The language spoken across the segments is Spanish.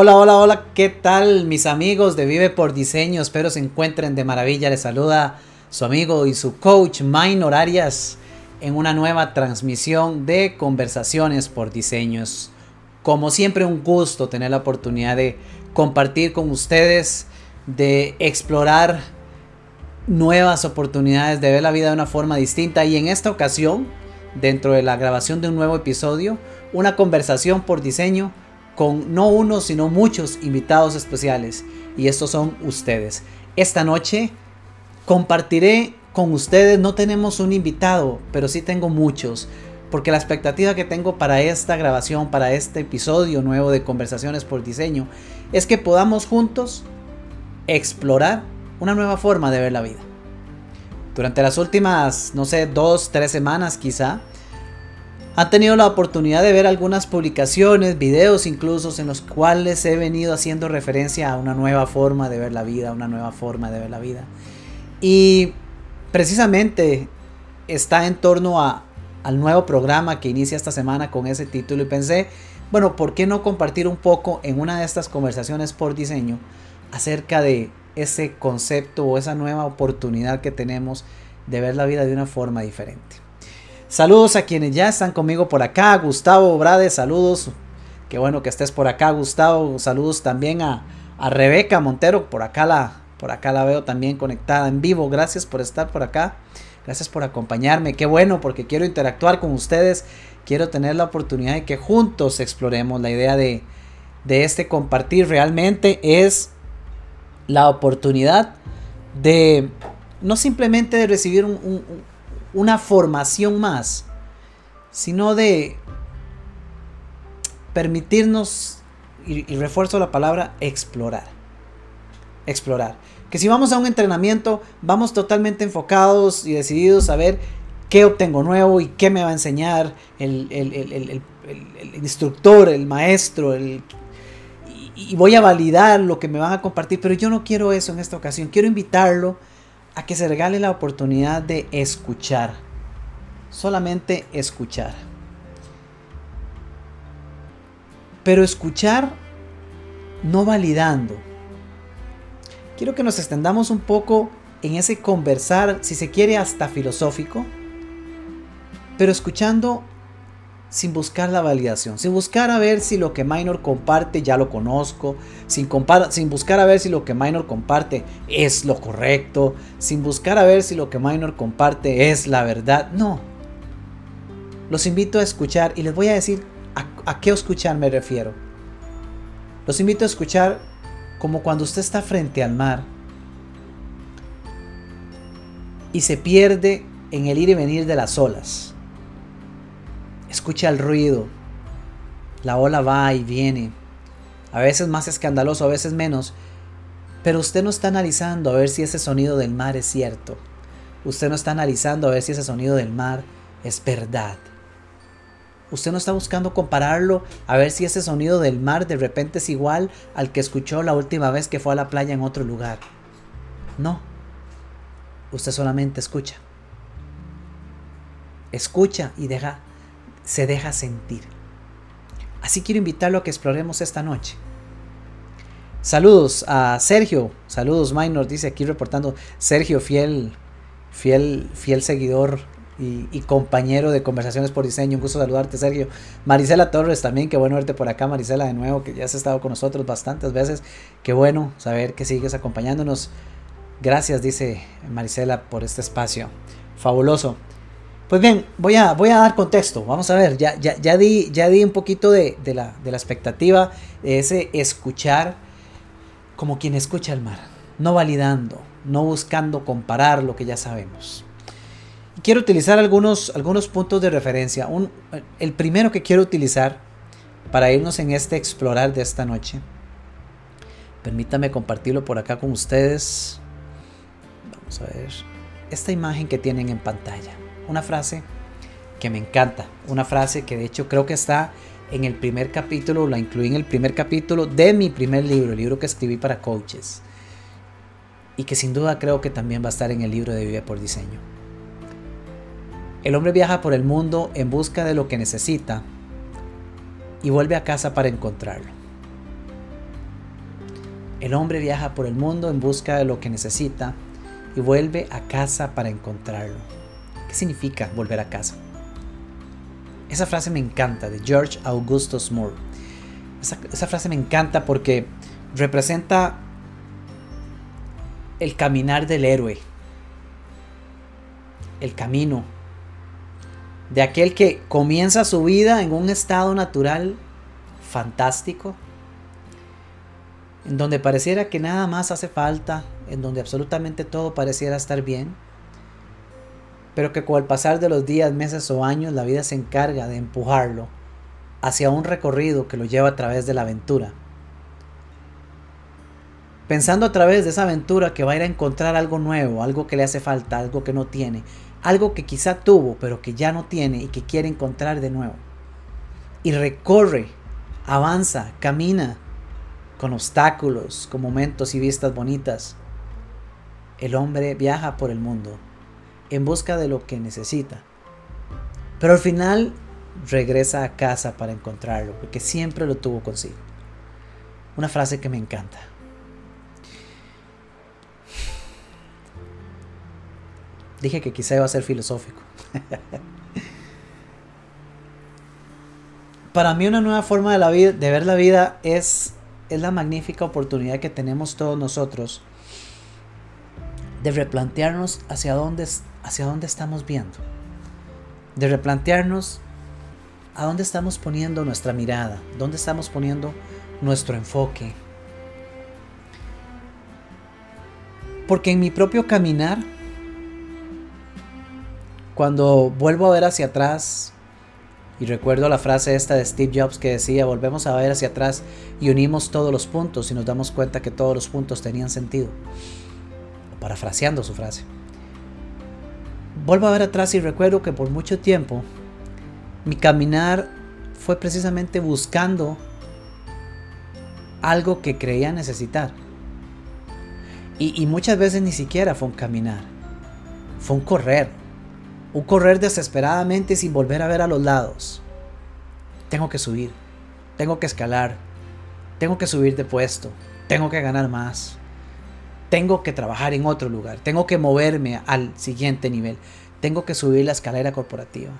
Hola, hola, hola, ¿qué tal mis amigos de Vive por Diseño? Espero se encuentren de maravilla. Les saluda su amigo y su coach Minor Arias en una nueva transmisión de conversaciones por diseños. Como siempre un gusto tener la oportunidad de compartir con ustedes, de explorar nuevas oportunidades, de ver la vida de una forma distinta y en esta ocasión, dentro de la grabación de un nuevo episodio, una conversación por diseño con no uno, sino muchos invitados especiales. Y estos son ustedes. Esta noche compartiré con ustedes, no tenemos un invitado, pero sí tengo muchos. Porque la expectativa que tengo para esta grabación, para este episodio nuevo de Conversaciones por Diseño, es que podamos juntos explorar una nueva forma de ver la vida. Durante las últimas, no sé, dos, tres semanas quizá, han tenido la oportunidad de ver algunas publicaciones, videos incluso en los cuales he venido haciendo referencia a una nueva forma de ver la vida, una nueva forma de ver la vida. Y precisamente está en torno a, al nuevo programa que inicia esta semana con ese título y pensé, bueno, ¿por qué no compartir un poco en una de estas conversaciones por diseño acerca de ese concepto o esa nueva oportunidad que tenemos de ver la vida de una forma diferente? Saludos a quienes ya están conmigo por acá. Gustavo Brade, saludos. Qué bueno que estés por acá, Gustavo. Saludos también a, Rebeca Montero. Por acá, la, por acá la veo también conectada en vivo. Gracias por estar por acá. Gracias por acompañarme. Qué bueno porque quiero interactuar con ustedes. Quiero tener la oportunidad de que juntos exploremos la idea de, de este compartir. Realmente es la oportunidad de no simplemente de recibir un una formación más, sino de permitirnos, y, refuerzo la palabra, explorar. Explorar. Que si vamos a un entrenamiento, vamos totalmente enfocados y decididos a ver qué obtengo nuevo y qué me va a enseñar el, instructor, el maestro, y, y voy a validar lo que me van a compartir, pero yo no quiero eso en esta ocasión. Quiero invitarlo a que se regale la oportunidad de escuchar. Solamente escuchar. Pero escuchar no validando. Quiero que nos extendamos un poco en ese conversar, si se quiere, hasta filosófico, pero escuchando sin buscar la validación, sin buscar a ver si lo que Minor comparte ya lo conozco, sin, sin buscar a ver si lo que Minor comparte es lo correcto, sin buscar a ver si lo que Minor comparte es la verdad. No. Los invito a escuchar y les voy a decir a, a qué escuchar me refiero. Los invito a escuchar como cuando usted está frente al mar y se pierde en el ir y venir de las olas Escucha el ruido. La ola va y viene. A veces más escandaloso, a veces menos. Pero usted no está analizando a ver si ese sonido del mar es cierto. Usted no está analizando a ver si ese sonido del mar es verdad. Usted no está buscando compararlo a ver si ese sonido del mar de repente es igual al que escuchó la última vez que fue a la playa en otro lugar. No. Usted solamente escucha. Escucha y deja se deja sentir. Así quiero invitarlo a que exploremos esta noche. Saludos a Sergio, saludos Minor, dice aquí reportando Sergio, fiel, fiel, fiel seguidor y, compañero de conversaciones por diseño. Un gusto saludarte, Sergio. Marisela Torres también, qué bueno verte por acá, Marisela, de nuevo, que ya has estado con nosotros bastantes veces. Qué bueno saber que sigues acompañándonos. Gracias, dice Marisela, por este espacio. Fabuloso. Pues bien, voy a, voy a dar contexto. Vamos a ver, ya, ya, ya, di, ya di un poquito de, la, de la expectativa, de ese escuchar como quien escucha el mar, no validando, no buscando comparar lo que ya sabemos. quiero utilizar algunos, algunos puntos de referencia. Un, el primero que quiero utilizar para irnos en este explorar de esta noche. Permítame compartirlo por acá con ustedes. Vamos a ver esta imagen que tienen en pantalla una frase que me encanta, una frase que de hecho creo que está en el primer capítulo, la incluí en el primer capítulo de mi primer libro, el libro que escribí para coaches, y que sin duda creo que también va a estar en el libro de Vive por Diseño. El hombre viaja por el mundo en busca de lo que necesita y vuelve a casa para encontrarlo. El hombre viaja por el mundo en busca de lo que necesita y vuelve a casa para encontrarlo. ¿Qué significa volver a casa? Esa frase me encanta, de George Augustus Moore. Esa, esa frase me encanta porque representa el caminar del héroe, el camino de aquel que comienza su vida en un estado natural fantástico, en donde pareciera que nada más hace falta, en donde absolutamente todo pareciera estar bien, pero que con el pasar de los días, meses o años la vida se encarga de empujarlo hacia un recorrido que lo lleva a través de la aventura. Pensando a través de esa aventura que va a ir a encontrar algo nuevo, algo que le hace falta, algo que no tiene, algo que quizá tuvo pero que ya no tiene y que quiere encontrar de nuevo. Y recorre, avanza, camina con obstáculos, con momentos y vistas bonitas. El hombre viaja por el mundo en busca de lo que necesita. Pero al final regresa a casa para encontrarlo, porque siempre lo tuvo consigo. Una frase que me encanta. Dije que quizá iba a ser filosófico. Para mí una nueva forma de, la vida, de ver la vida es, es la magnífica oportunidad que tenemos todos nosotros de replantearnos hacia dónde, hacia dónde estamos viendo. De replantearnos a dónde estamos poniendo nuestra mirada, dónde estamos poniendo nuestro enfoque. Porque en mi propio caminar cuando vuelvo a ver hacia atrás, y recuerdo la frase esta de Steve Jobs que decía, volvemos a ver hacia atrás y unimos todos los puntos y nos damos cuenta que todos los puntos tenían sentido. Parafraseando su frase. Vuelvo a ver atrás y recuerdo que por mucho tiempo mi caminar fue precisamente buscando algo que creía necesitar. Y, muchas veces ni siquiera fue un caminar, fue un correr un correr desesperadamente sin volver a ver a los lados. Tengo que subir, tengo que escalar, tengo que subir de puesto, tengo que ganar más, tengo que trabajar en otro lugar, tengo que moverme al siguiente nivel, tengo que subir la escalera corporativa.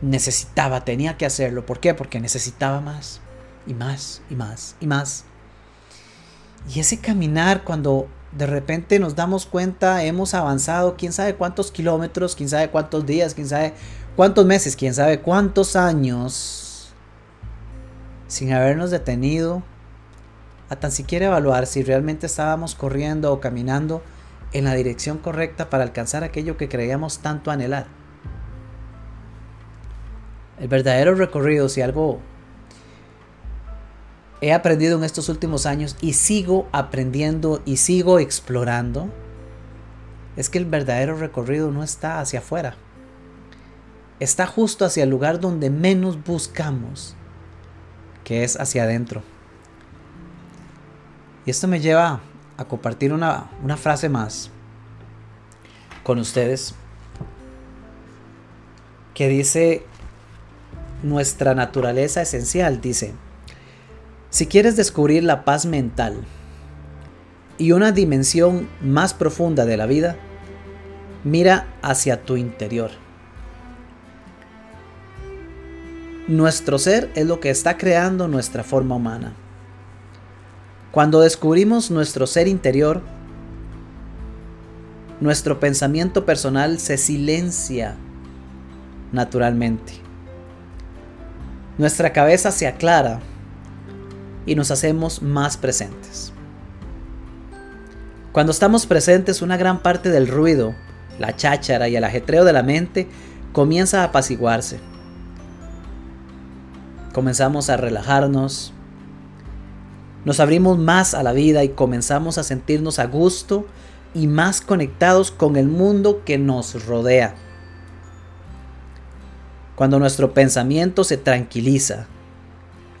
Necesitaba, tenía que hacerlo. ¿Por qué? Porque necesitaba más y más y más y más. Y ese caminar cuando de repente nos damos cuenta, hemos avanzado quién sabe cuántos kilómetros, quién sabe cuántos días, quién sabe cuántos meses, quién sabe cuántos años, sin habernos detenido a tan siquiera evaluar si realmente estábamos corriendo o caminando en la dirección correcta para alcanzar aquello que creíamos tanto anhelar. El verdadero recorrido, si algo he aprendido en estos últimos años y sigo aprendiendo y sigo explorando es que el verdadero recorrido no está hacia afuera. Está justo hacia el lugar donde menos buscamos, que es hacia adentro. Y esto me lleva a compartir una, una frase más con ustedes que dice nuestra naturaleza esencial, dice, si quieres descubrir la paz mental y una dimensión más profunda de la vida, mira hacia tu interior. Nuestro ser es lo que está creando nuestra forma humana. Cuando descubrimos nuestro ser interior, nuestro pensamiento personal se silencia naturalmente. Nuestra cabeza se aclara y nos hacemos más presentes. Cuando estamos presentes, una gran parte del ruido, la cháchara y el ajetreo de la mente comienza a apaciguarse. Comenzamos a relajarnos, nos abrimos más a la vida y comenzamos a sentirnos a gusto y más conectados con el mundo que nos rodea. Cuando nuestro pensamiento se tranquiliza,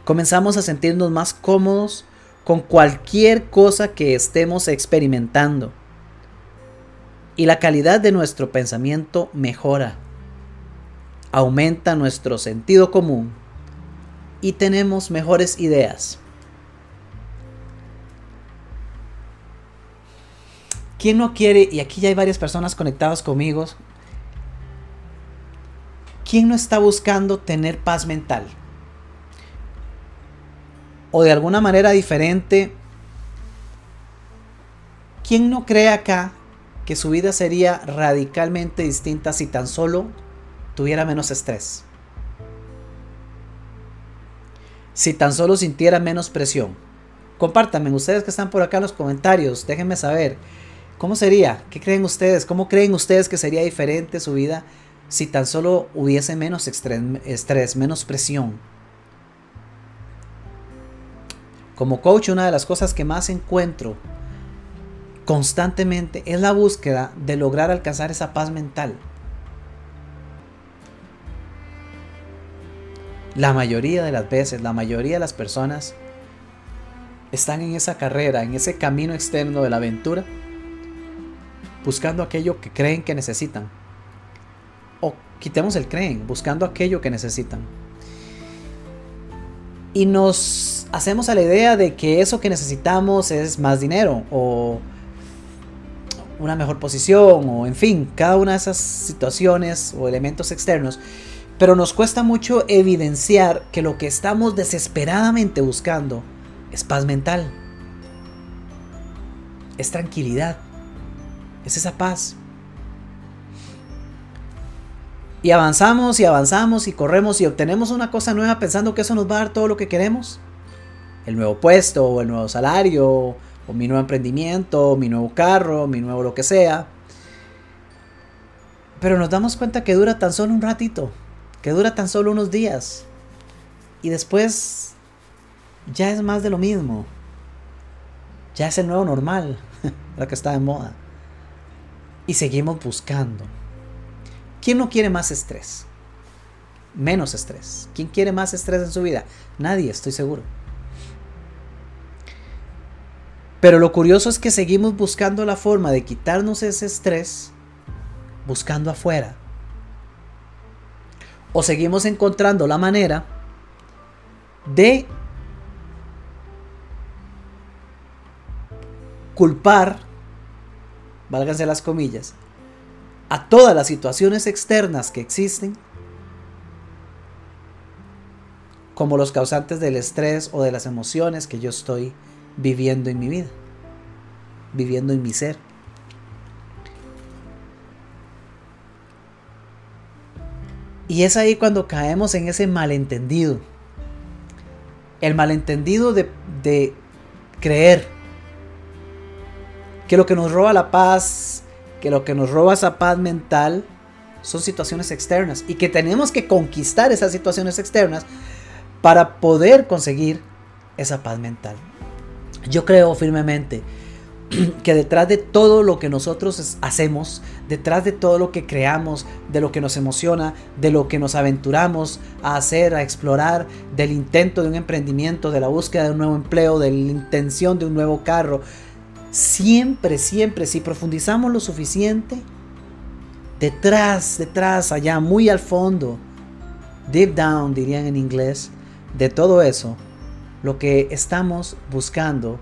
comenzamos a sentirnos más cómodos con cualquier cosa que estemos experimentando. Y la calidad de nuestro pensamiento mejora. Aumenta nuestro sentido común y tenemos mejores ideas. ¿Quién no quiere, y aquí ya hay varias personas conectadas conmigo, ¿quién no está buscando tener paz mental? O de alguna manera diferente, ¿quién no cree acá que su vida sería radicalmente distinta si tan solo tuviera menos estrés? Si tan solo sintiera menos presión. Compártanme, ustedes que están por acá en los comentarios, déjenme saber. ¿Cómo sería? ¿Qué creen ustedes? ¿Cómo creen ustedes que sería diferente su vida si tan solo hubiese menos estrés, menos presión? Como coach, una de las cosas que más encuentro constantemente es la búsqueda de lograr alcanzar esa paz mental. La mayoría de las veces, la mayoría de las personas están en esa carrera, en ese camino externo de la aventura, buscando aquello que creen que necesitan. O quitemos el creen, buscando aquello que necesitan. Y nos hacemos a la idea de que eso que necesitamos es más dinero o una mejor posición o en fin, cada una de esas situaciones o elementos externos. Pero nos cuesta mucho evidenciar que lo que estamos desesperadamente buscando es paz mental, es tranquilidad, es esa paz. Y avanzamos y avanzamos y corremos y obtenemos una cosa nueva pensando que eso nos va a dar todo lo que queremos. El nuevo puesto o el nuevo salario o mi nuevo emprendimiento, mi nuevo carro, mi nuevo lo que sea. Pero nos damos cuenta que dura tan solo un ratito, que dura tan solo unos días. Y después ya es más de lo mismo. Ya es el nuevo normal, la que está de moda y seguimos buscando. ¿Quién no quiere más estrés? Menos estrés. ¿Quién quiere más estrés en su vida? Nadie, estoy seguro. Pero lo curioso es que seguimos buscando la forma de quitarnos ese estrés buscando afuera. O seguimos encontrando la manera de culpar válganse las comillas, a todas las situaciones externas que existen como los causantes del estrés o de las emociones que yo estoy viviendo en mi vida, viviendo en mi ser. Y es ahí cuando caemos en ese malentendido. El malentendido de, de creer que lo que nos roba la paz, que lo que nos roba esa paz mental son situaciones externas y que tenemos que conquistar esas situaciones externas para poder conseguir esa paz mental. Yo creo firmemente que detrás de todo lo que nosotros hacemos, detrás de todo lo que creamos, de lo que nos emociona, de lo que nos aventuramos a hacer, a explorar, del intento de un emprendimiento, de la búsqueda de un nuevo empleo, de la intención de un nuevo carro, siempre, siempre, si profundizamos lo suficiente, detrás, detrás, allá, muy al fondo, deep down, dirían en inglés, de todo eso, lo que estamos buscando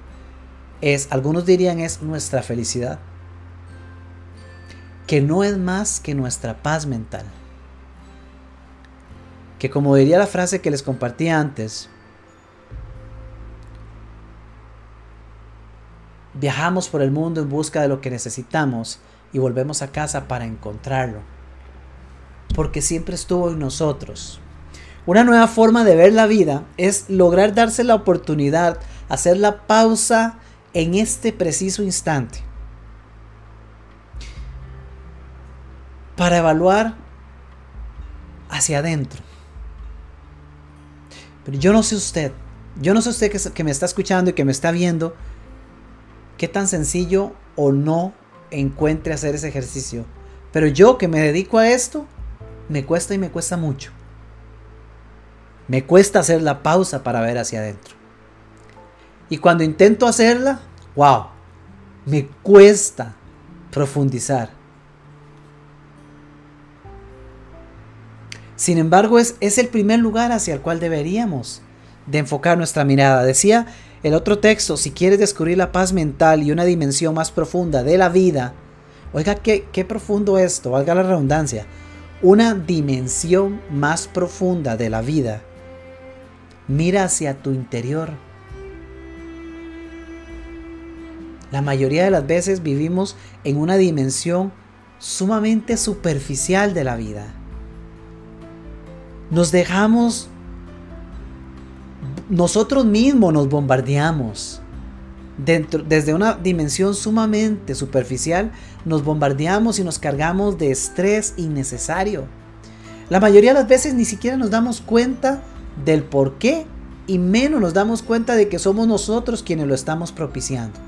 es, algunos dirían, es nuestra felicidad, que no es más que nuestra paz mental. Que como diría la frase que les compartí antes, Viajamos por el mundo en busca de lo que necesitamos y volvemos a casa para encontrarlo. Porque siempre estuvo en nosotros. Una nueva forma de ver la vida es lograr darse la oportunidad, hacer la pausa en este preciso instante. Para evaluar hacia adentro. Pero yo no sé usted, yo no sé usted que, que me está escuchando y que me está viendo, qué tan sencillo o no encuentre hacer ese ejercicio. Pero yo que me dedico a esto, me cuesta y me cuesta mucho. Me cuesta hacer la pausa para ver hacia adentro. Y cuando intento hacerla, wow, me cuesta profundizar. Sin embargo, es, es el primer lugar hacia el cual deberíamos de enfocar nuestra mirada. Decía el otro texto, si quieres descubrir la paz mental y una dimensión más profunda de la vida, oiga, qué, qué profundo esto, valga la redundancia, una dimensión más profunda de la vida. Mira hacia tu interior. La mayoría de las veces vivimos en una dimensión sumamente superficial de la vida. Nos dejamos, nosotros mismos nos bombardeamos. Dentro, desde una dimensión sumamente superficial, nos bombardeamos y nos cargamos de estrés innecesario. La mayoría de las veces ni siquiera nos damos cuenta del por qué y menos nos damos cuenta de que somos nosotros quienes lo estamos propiciando.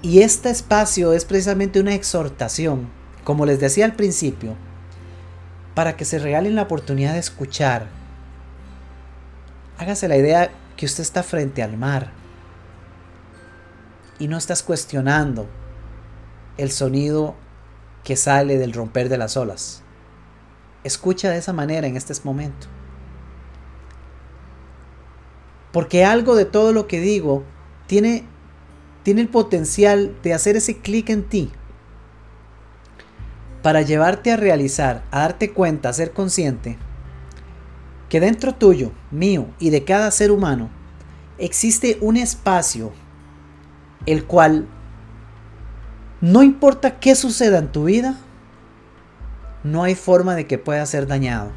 Y este espacio es precisamente una exhortación, como les decía al principio, para que se regalen la oportunidad de escuchar. Hágase la idea que usted está frente al mar y no estás cuestionando el sonido que sale del romper de las olas. Escucha de esa manera en este momento. Porque algo de todo lo que digo tiene tiene el potencial de hacer ese clic en ti para llevarte a realizar, a darte cuenta, a ser consciente que dentro tuyo, mío y de cada ser humano existe un espacio el cual no importa qué suceda en tu vida, no hay forma de que pueda ser dañado.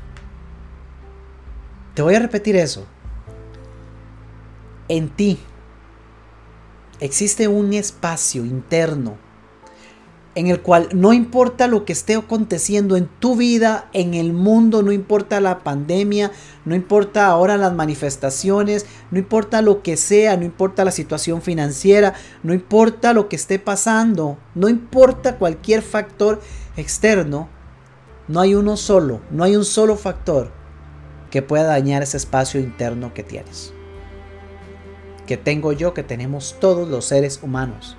Te voy a repetir eso. En ti existe un espacio interno en el cual no importa lo que esté aconteciendo en tu vida, en el mundo, no importa la pandemia, no importa ahora las manifestaciones, no importa lo que sea, no importa la situación financiera, no importa lo que esté pasando, no importa cualquier factor externo, no hay uno solo, no hay un solo factor que pueda dañar ese espacio interno que tienes que tengo yo, que tenemos todos los seres humanos.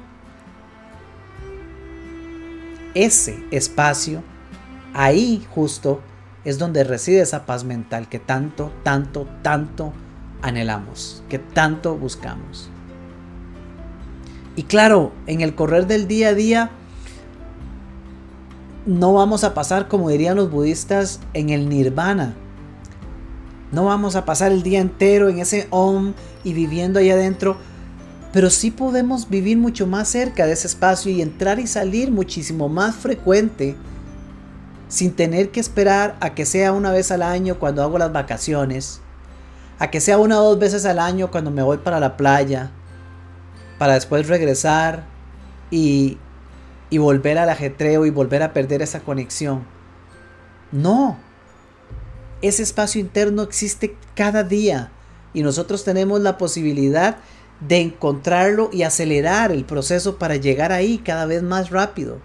Ese espacio, ahí justo, es donde reside esa paz mental que tanto, tanto, tanto anhelamos, que tanto buscamos. Y claro, en el correr del día a día, no vamos a pasar, como dirían los budistas, en el nirvana, no vamos a pasar el día entero en ese om y viviendo ahí adentro, pero sí podemos vivir mucho más cerca de ese espacio y entrar y salir muchísimo más frecuente sin tener que esperar a que sea una vez al año cuando hago las vacaciones, a que sea una o dos veces al año cuando me voy para la playa, para después regresar y, y volver al ajetreo y volver a perder esa conexión. No, ese espacio interno existe cada día y nosotros tenemos la posibilidad de encontrarlo y acelerar el proceso para llegar ahí cada vez más rápido.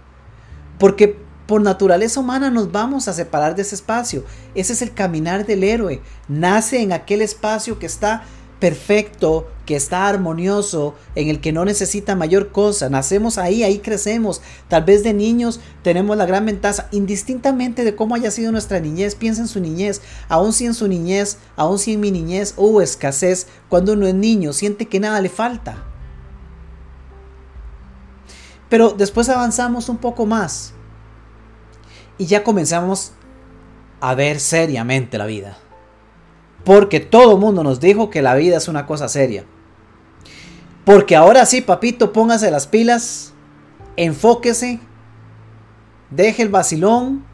Porque por naturaleza humana nos vamos a separar de ese espacio. Ese es el caminar del héroe. Nace en aquel espacio que está perfecto, que está armonioso, en el que no necesita mayor cosa. Nacemos ahí, ahí crecemos. Tal vez de niños tenemos la gran ventaja, indistintamente de cómo haya sido nuestra niñez, piensa en su niñez, aún si en su niñez, aún si en mi niñez hubo escasez, cuando uno es niño siente que nada le falta. Pero después avanzamos un poco más y ya comenzamos a ver seriamente la vida. Porque todo mundo nos dijo que la vida es una cosa seria. Porque ahora sí, papito, póngase las pilas, enfóquese, deje el vacilón,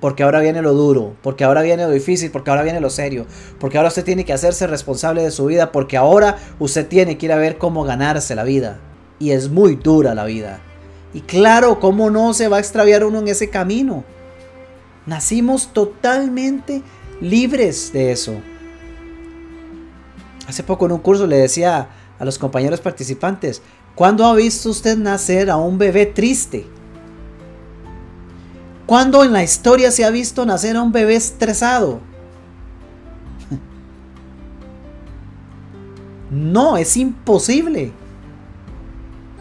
porque ahora viene lo duro, porque ahora viene lo difícil, porque ahora viene lo serio, porque ahora usted tiene que hacerse responsable de su vida, porque ahora usted tiene que ir a ver cómo ganarse la vida. Y es muy dura la vida. Y claro, ¿cómo no se va a extraviar uno en ese camino? Nacimos totalmente libres de eso. Hace poco en un curso le decía a los compañeros participantes, ¿cuándo ha visto usted nacer a un bebé triste? ¿Cuándo en la historia se ha visto nacer a un bebé estresado? No, es imposible.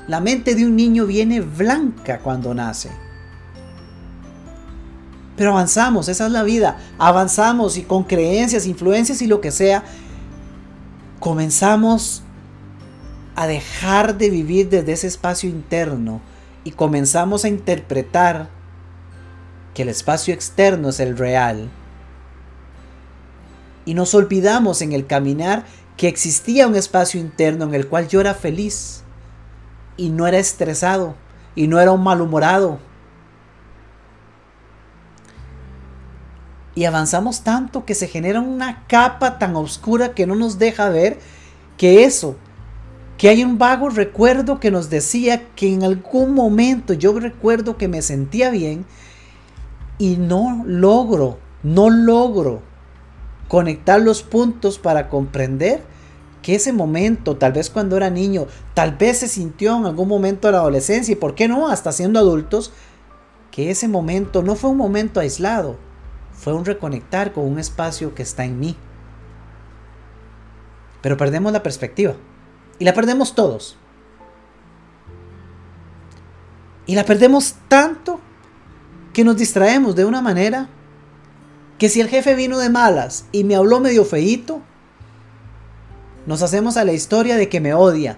La mente de un niño viene blanca cuando nace. Pero avanzamos, esa es la vida. Avanzamos y con creencias, influencias y lo que sea. comenzamos a dejar de vivir desde ese espacio interno y comenzamos a interpretar que el espacio externo es el real. Y nos olvidamos en el caminar que existía un espacio interno en el cual yo era feliz y no era estresado y no era un malhumorado. Y avanzamos tanto que se genera una capa tan oscura que no nos deja ver que eso, que hay un vago recuerdo que nos decía que en algún momento yo recuerdo que me sentía bien y no logro, no logro conectar los puntos para comprender que ese momento, tal vez cuando era niño, tal vez se sintió en algún momento de la adolescencia y por qué no, hasta siendo adultos, que ese momento no fue un momento aislado, fue un reconectar con un espacio que está en mí. Pero perdemos la perspectiva. Y la perdemos todos. Y la perdemos tanto que nos distraemos de una manera que si el jefe vino de malas y me habló medio feíto, nos hacemos a la historia de que me odia.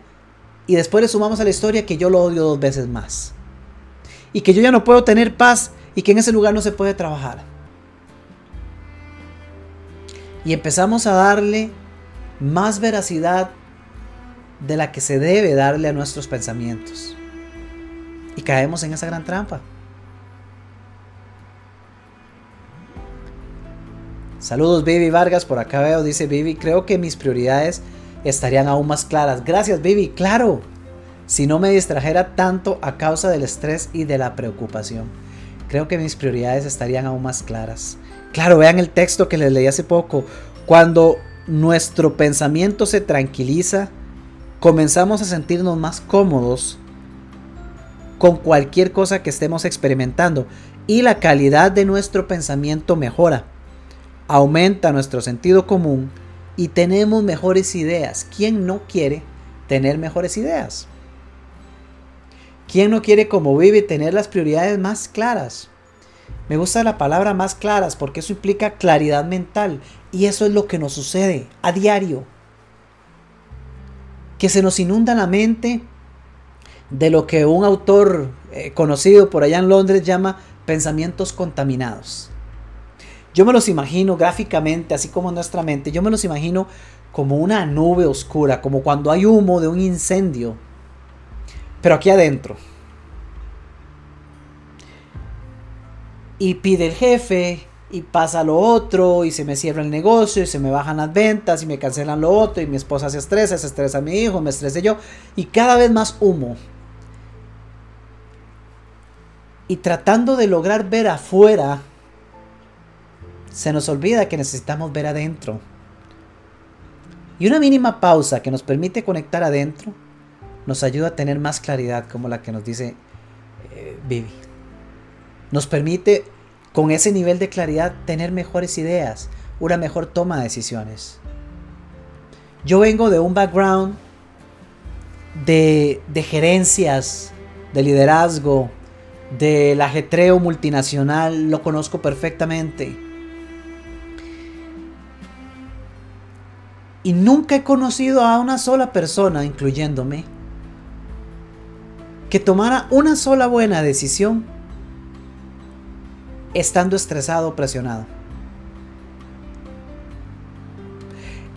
Y después le sumamos a la historia que yo lo odio dos veces más. Y que yo ya no puedo tener paz y que en ese lugar no se puede trabajar. Y empezamos a darle más veracidad de la que se debe darle a nuestros pensamientos. Y caemos en esa gran trampa. Saludos Vivi Vargas, por acá veo, dice Vivi, creo que mis prioridades estarían aún más claras. Gracias Vivi, claro. Si no me distrajera tanto a causa del estrés y de la preocupación. Creo que mis prioridades estarían aún más claras. Claro, vean el texto que les leí hace poco. Cuando nuestro pensamiento se tranquiliza, comenzamos a sentirnos más cómodos con cualquier cosa que estemos experimentando y la calidad de nuestro pensamiento mejora. Aumenta nuestro sentido común y tenemos mejores ideas. ¿Quién no quiere tener mejores ideas? ¿Quién no quiere como vive tener las prioridades más claras? Me gusta la palabra más claras porque eso implica claridad mental y eso es lo que nos sucede a diario. Que se nos inunda la mente de lo que un autor eh, conocido por allá en Londres llama pensamientos contaminados. Yo me los imagino gráficamente, así como nuestra mente, yo me los imagino como una nube oscura, como cuando hay humo de un incendio, pero aquí adentro. Y pide el jefe, y pasa lo otro, y se me cierra el negocio, y se me bajan las ventas, y me cancelan lo otro, y mi esposa se estresa, se estresa mi hijo, me estresa yo, y cada vez más humo. Y tratando de lograr ver afuera se nos olvida que necesitamos ver adentro. Y una mínima pausa que nos permite conectar adentro nos ayuda a tener más claridad, como la que nos dice eh, Vivi. Nos permite, con ese nivel de claridad, tener mejores ideas, una mejor toma de decisiones. Yo vengo de un background de, gerencias, de liderazgo, del ajetreo multinacional, lo conozco perfectamente Y nunca he conocido a una sola persona, incluyéndome, que tomara una sola buena decisión estando estresado o presionado.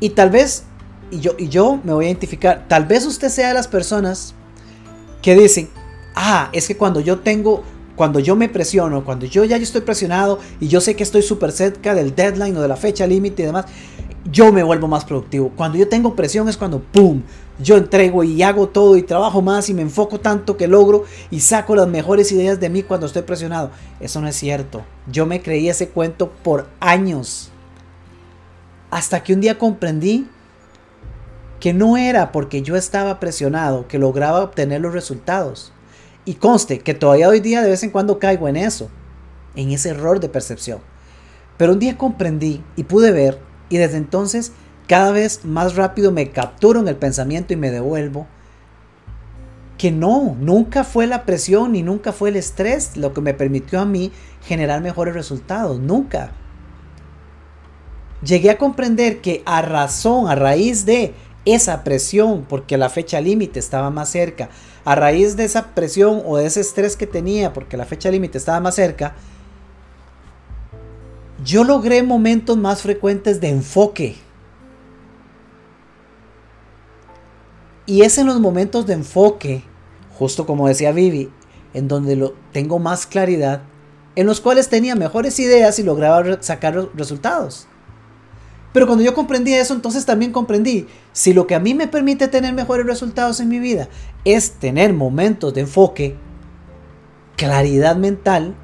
Y tal vez, y yo, y yo me voy a identificar, tal vez usted sea de las personas que dicen, ah, es que cuando yo tengo, cuando yo me presiono, cuando yo ya estoy presionado y yo sé que estoy súper cerca del deadline o de la fecha límite y demás, yo me vuelvo más productivo. Cuando yo tengo presión es cuando, ¡pum!, yo entrego y hago todo y trabajo más y me enfoco tanto que logro y saco las mejores ideas de mí cuando estoy presionado. Eso no es cierto. Yo me creí ese cuento por años. Hasta que un día comprendí que no era porque yo estaba presionado que lograba obtener los resultados. Y conste que todavía hoy día de vez en cuando caigo en eso, en ese error de percepción. Pero un día comprendí y pude ver y desde entonces cada vez más rápido me capturo en el pensamiento y me devuelvo que no, nunca fue la presión ni nunca fue el estrés lo que me permitió a mí generar mejores resultados, nunca. Llegué a comprender que a razón, a raíz de esa presión porque la fecha límite estaba más cerca. A raíz de esa presión o de ese estrés que tenía porque la fecha límite estaba más cerca, yo logré momentos más frecuentes de enfoque. Y es en los momentos de enfoque, justo como decía Vivi, en donde lo, tengo más claridad, en los cuales tenía mejores ideas y lograba sacar resultados. Pero cuando yo comprendí eso, entonces también comprendí, si lo que a mí me permite tener mejores resultados en mi vida es tener momentos de enfoque, claridad mental,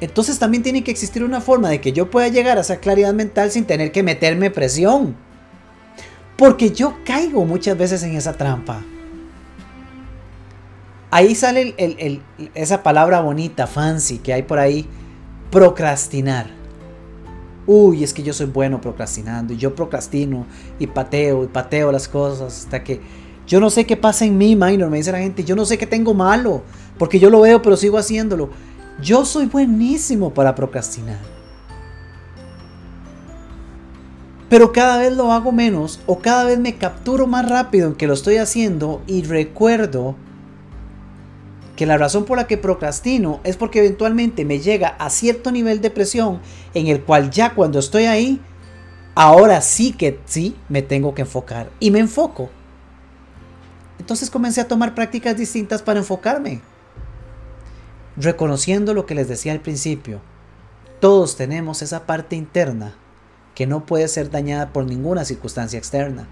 entonces también tiene que existir una forma de que yo pueda llegar a esa claridad mental sin tener que meterme presión. Porque yo caigo muchas veces en esa trampa. Ahí sale esa palabra bonita, fancy, que hay por ahí, procrastinar uy, es que yo soy bueno procrastinando y yo procrastino y pateo y pateo las cosas hasta que yo no sé qué pasa en mí, minor, me dice la gente, yo no sé qué tengo malo, porque yo lo veo pero sigo haciéndolo. Yo soy buenísimo para procrastinar. Pero cada vez lo hago menos o cada vez me capturo más rápido en que lo estoy haciendo y recuerdo que la razón por la que procrastino es porque eventualmente me llega a cierto nivel de presión en el cual ya cuando estoy ahí, ahora sí que sí me tengo que enfocar y me enfoco. Entonces comencé a tomar prácticas distintas para enfocarme. Reconociendo lo que les decía al principio, todos tenemos esa parte interna que no puede ser dañada por ninguna circunstancia externa.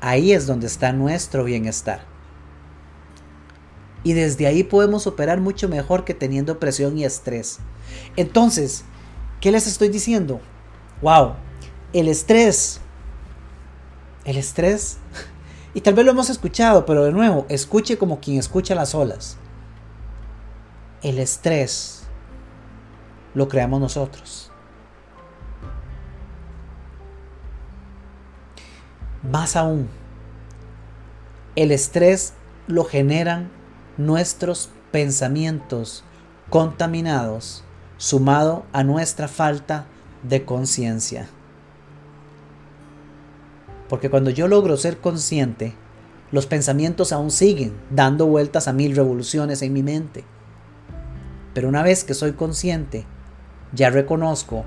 Ahí es donde está nuestro bienestar. Y desde ahí podemos operar mucho mejor que teniendo presión y estrés. Entonces, ¿qué les estoy diciendo? Wow, el estrés. El estrés. Y tal vez lo hemos escuchado, pero de nuevo, escuche como quien escucha las olas. El estrés lo creamos nosotros. Más aún, el estrés lo generan nuestros pensamientos contaminados sumado a nuestra falta de conciencia. Porque cuando yo logro ser consciente, los pensamientos aún siguen dando vueltas a mil revoluciones en mi mente. Pero una vez que soy consciente, ya reconozco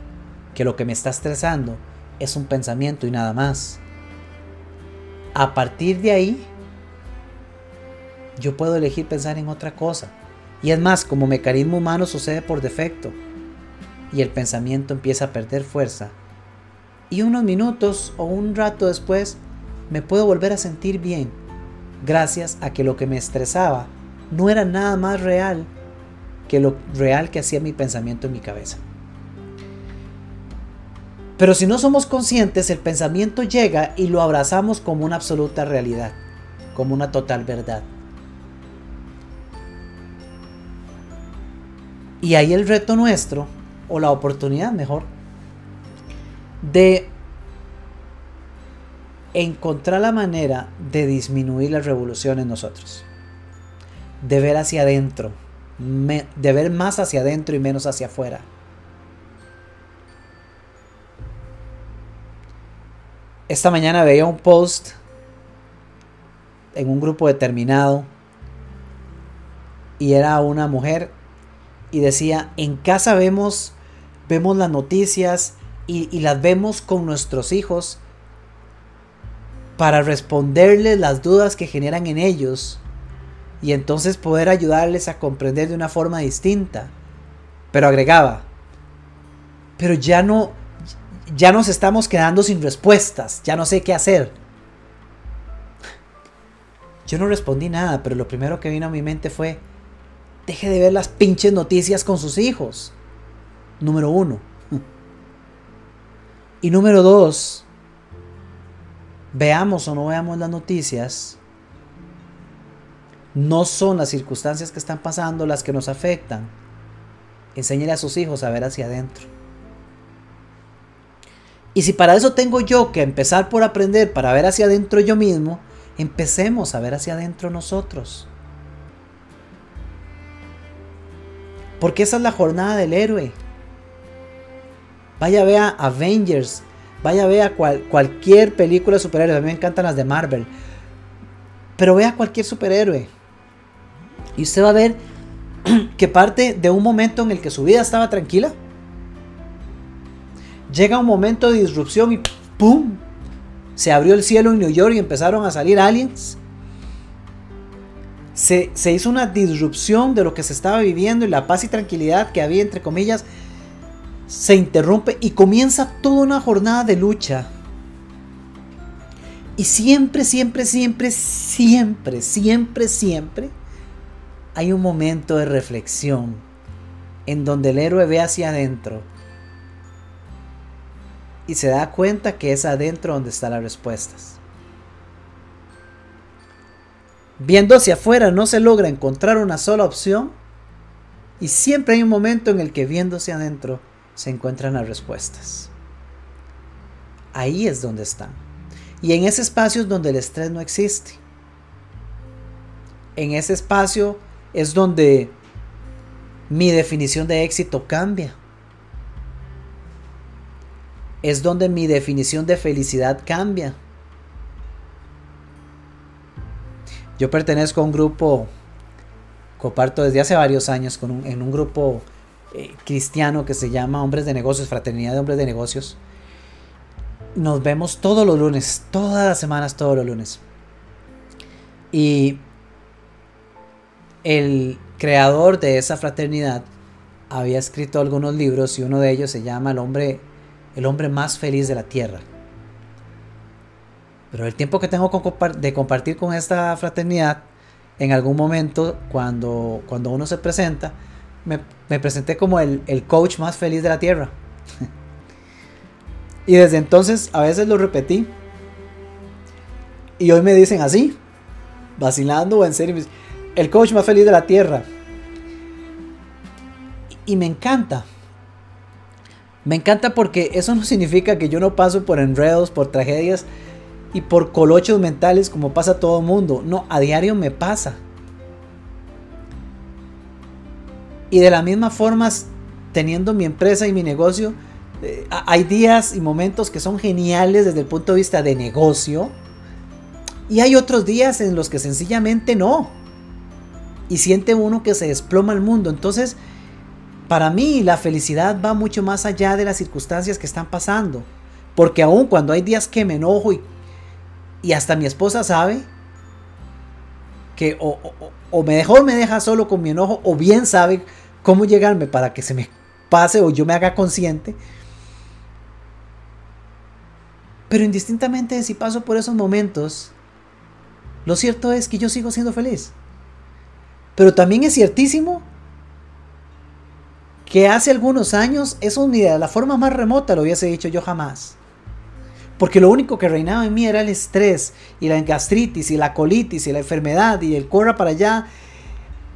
que lo que me está estresando es un pensamiento y nada más. A partir de ahí, yo puedo elegir pensar en otra cosa. Y es más, como mecanismo humano sucede por defecto. Y el pensamiento empieza a perder fuerza. Y unos minutos o un rato después me puedo volver a sentir bien. Gracias a que lo que me estresaba no era nada más real que lo real que hacía mi pensamiento en mi cabeza. Pero si no somos conscientes, el pensamiento llega y lo abrazamos como una absoluta realidad, como una total verdad. Y ahí el reto nuestro, o la oportunidad mejor, de encontrar la manera de disminuir las revoluciones nosotros. De ver hacia adentro, de ver más hacia adentro y menos hacia afuera. Esta mañana veía un post en un grupo determinado y era una mujer y decía, en casa vemos, vemos las noticias y, y las vemos con nuestros hijos para responderles las dudas que generan en ellos y entonces poder ayudarles a comprender de una forma distinta. Pero agregaba, pero ya no, ya nos estamos quedando sin respuestas, ya no sé qué hacer. Yo no respondí nada, pero lo primero que vino a mi mente fue, deje de ver las pinches noticias con sus hijos. Número uno. Y número dos, veamos o no veamos las noticias, no son las circunstancias que están pasando las que nos afectan. Enséñele a sus hijos a ver hacia adentro. Y si para eso tengo yo que empezar por aprender para ver hacia adentro yo mismo, empecemos a ver hacia adentro nosotros. Porque esa es la jornada del héroe. Vaya, vea Avengers, Vaya, vea cual, cualquier película de superhéroes. A mí me encantan las de Marvel. Pero vea cualquier superhéroe. Y usted va a ver que parte de un momento en el que su vida estaba tranquila. Llega un momento de disrupción y ¡pum! Se abrió el cielo en New York y empezaron a salir aliens. Se, se, hizo una disrupción de lo que se estaba viviendo y la paz y tranquilidad que había, entre comillas, se interrumpe y comienza toda una jornada de lucha. Y siempre, siempre, siempre, siempre, siempre, siempre hay un momento de reflexión en donde el héroe ve hacia adentro y se da cuenta que es adentro donde están las respuestas. Viendo hacia afuera no se logra encontrar una sola opción y siempre hay un momento en el que hacia adentro se encuentran las respuestas. Ahí es donde están. Y en ese espacio es donde el estrés no existe. En ese espacio es donde mi definición de éxito cambia. Es donde mi definición de felicidad cambia. Yo pertenezco a un grupo, comparto desde hace varios años con en un grupo eh, cristiano que se llama Hombres de Negocios, Fraternidad de Hombres de Negocios. Nos vemos todos los lunes, todas las semanas, todos los lunes. Y el creador de esa fraternidad había escrito algunos libros y uno de ellos se llama El hombre, el hombre más feliz de la tierra. Pero el tiempo que tengo de compartir con esta fraternidad, en algún momento, cuando, cuando uno se presenta, me, presenté como el, coach más feliz de la tierra. y desde entonces a veces lo repetí. Y hoy me dicen así, vacilando o en serio, el coach más feliz de la tierra. Y, me encanta. Me encanta porque eso no significa que yo no paso por enredos, por tragedias y por colochos mentales como pasa todo el mundo. No, a diario me pasa. Y de la misma forma, teniendo mi empresa y mi negocio, eh, hay días y momentos que son geniales desde el punto de vista de negocio. Y hay otros días en los que sencillamente no. Y siente uno que se desploma el mundo. Entonces, para mí la felicidad va mucho más allá de las circunstancias que están pasando. Porque aun cuando hay días que me enojo y, y hasta mi esposa sabe que o, o me mejor me deja solo con mi enojo o bien sabe cómo llegarme para que se me pase o yo me haga consciente. Pero indistintamente si paso por esos momentos, lo cierto es que yo sigo siendo feliz. Pero también es ciertísimo que hace algunos años eso ni de la forma más remota lo hubiese dicho yo jamás. Porque lo único que reinaba en mí era el estrés y la gastritis y la colitis y la enfermedad y el corra para allá.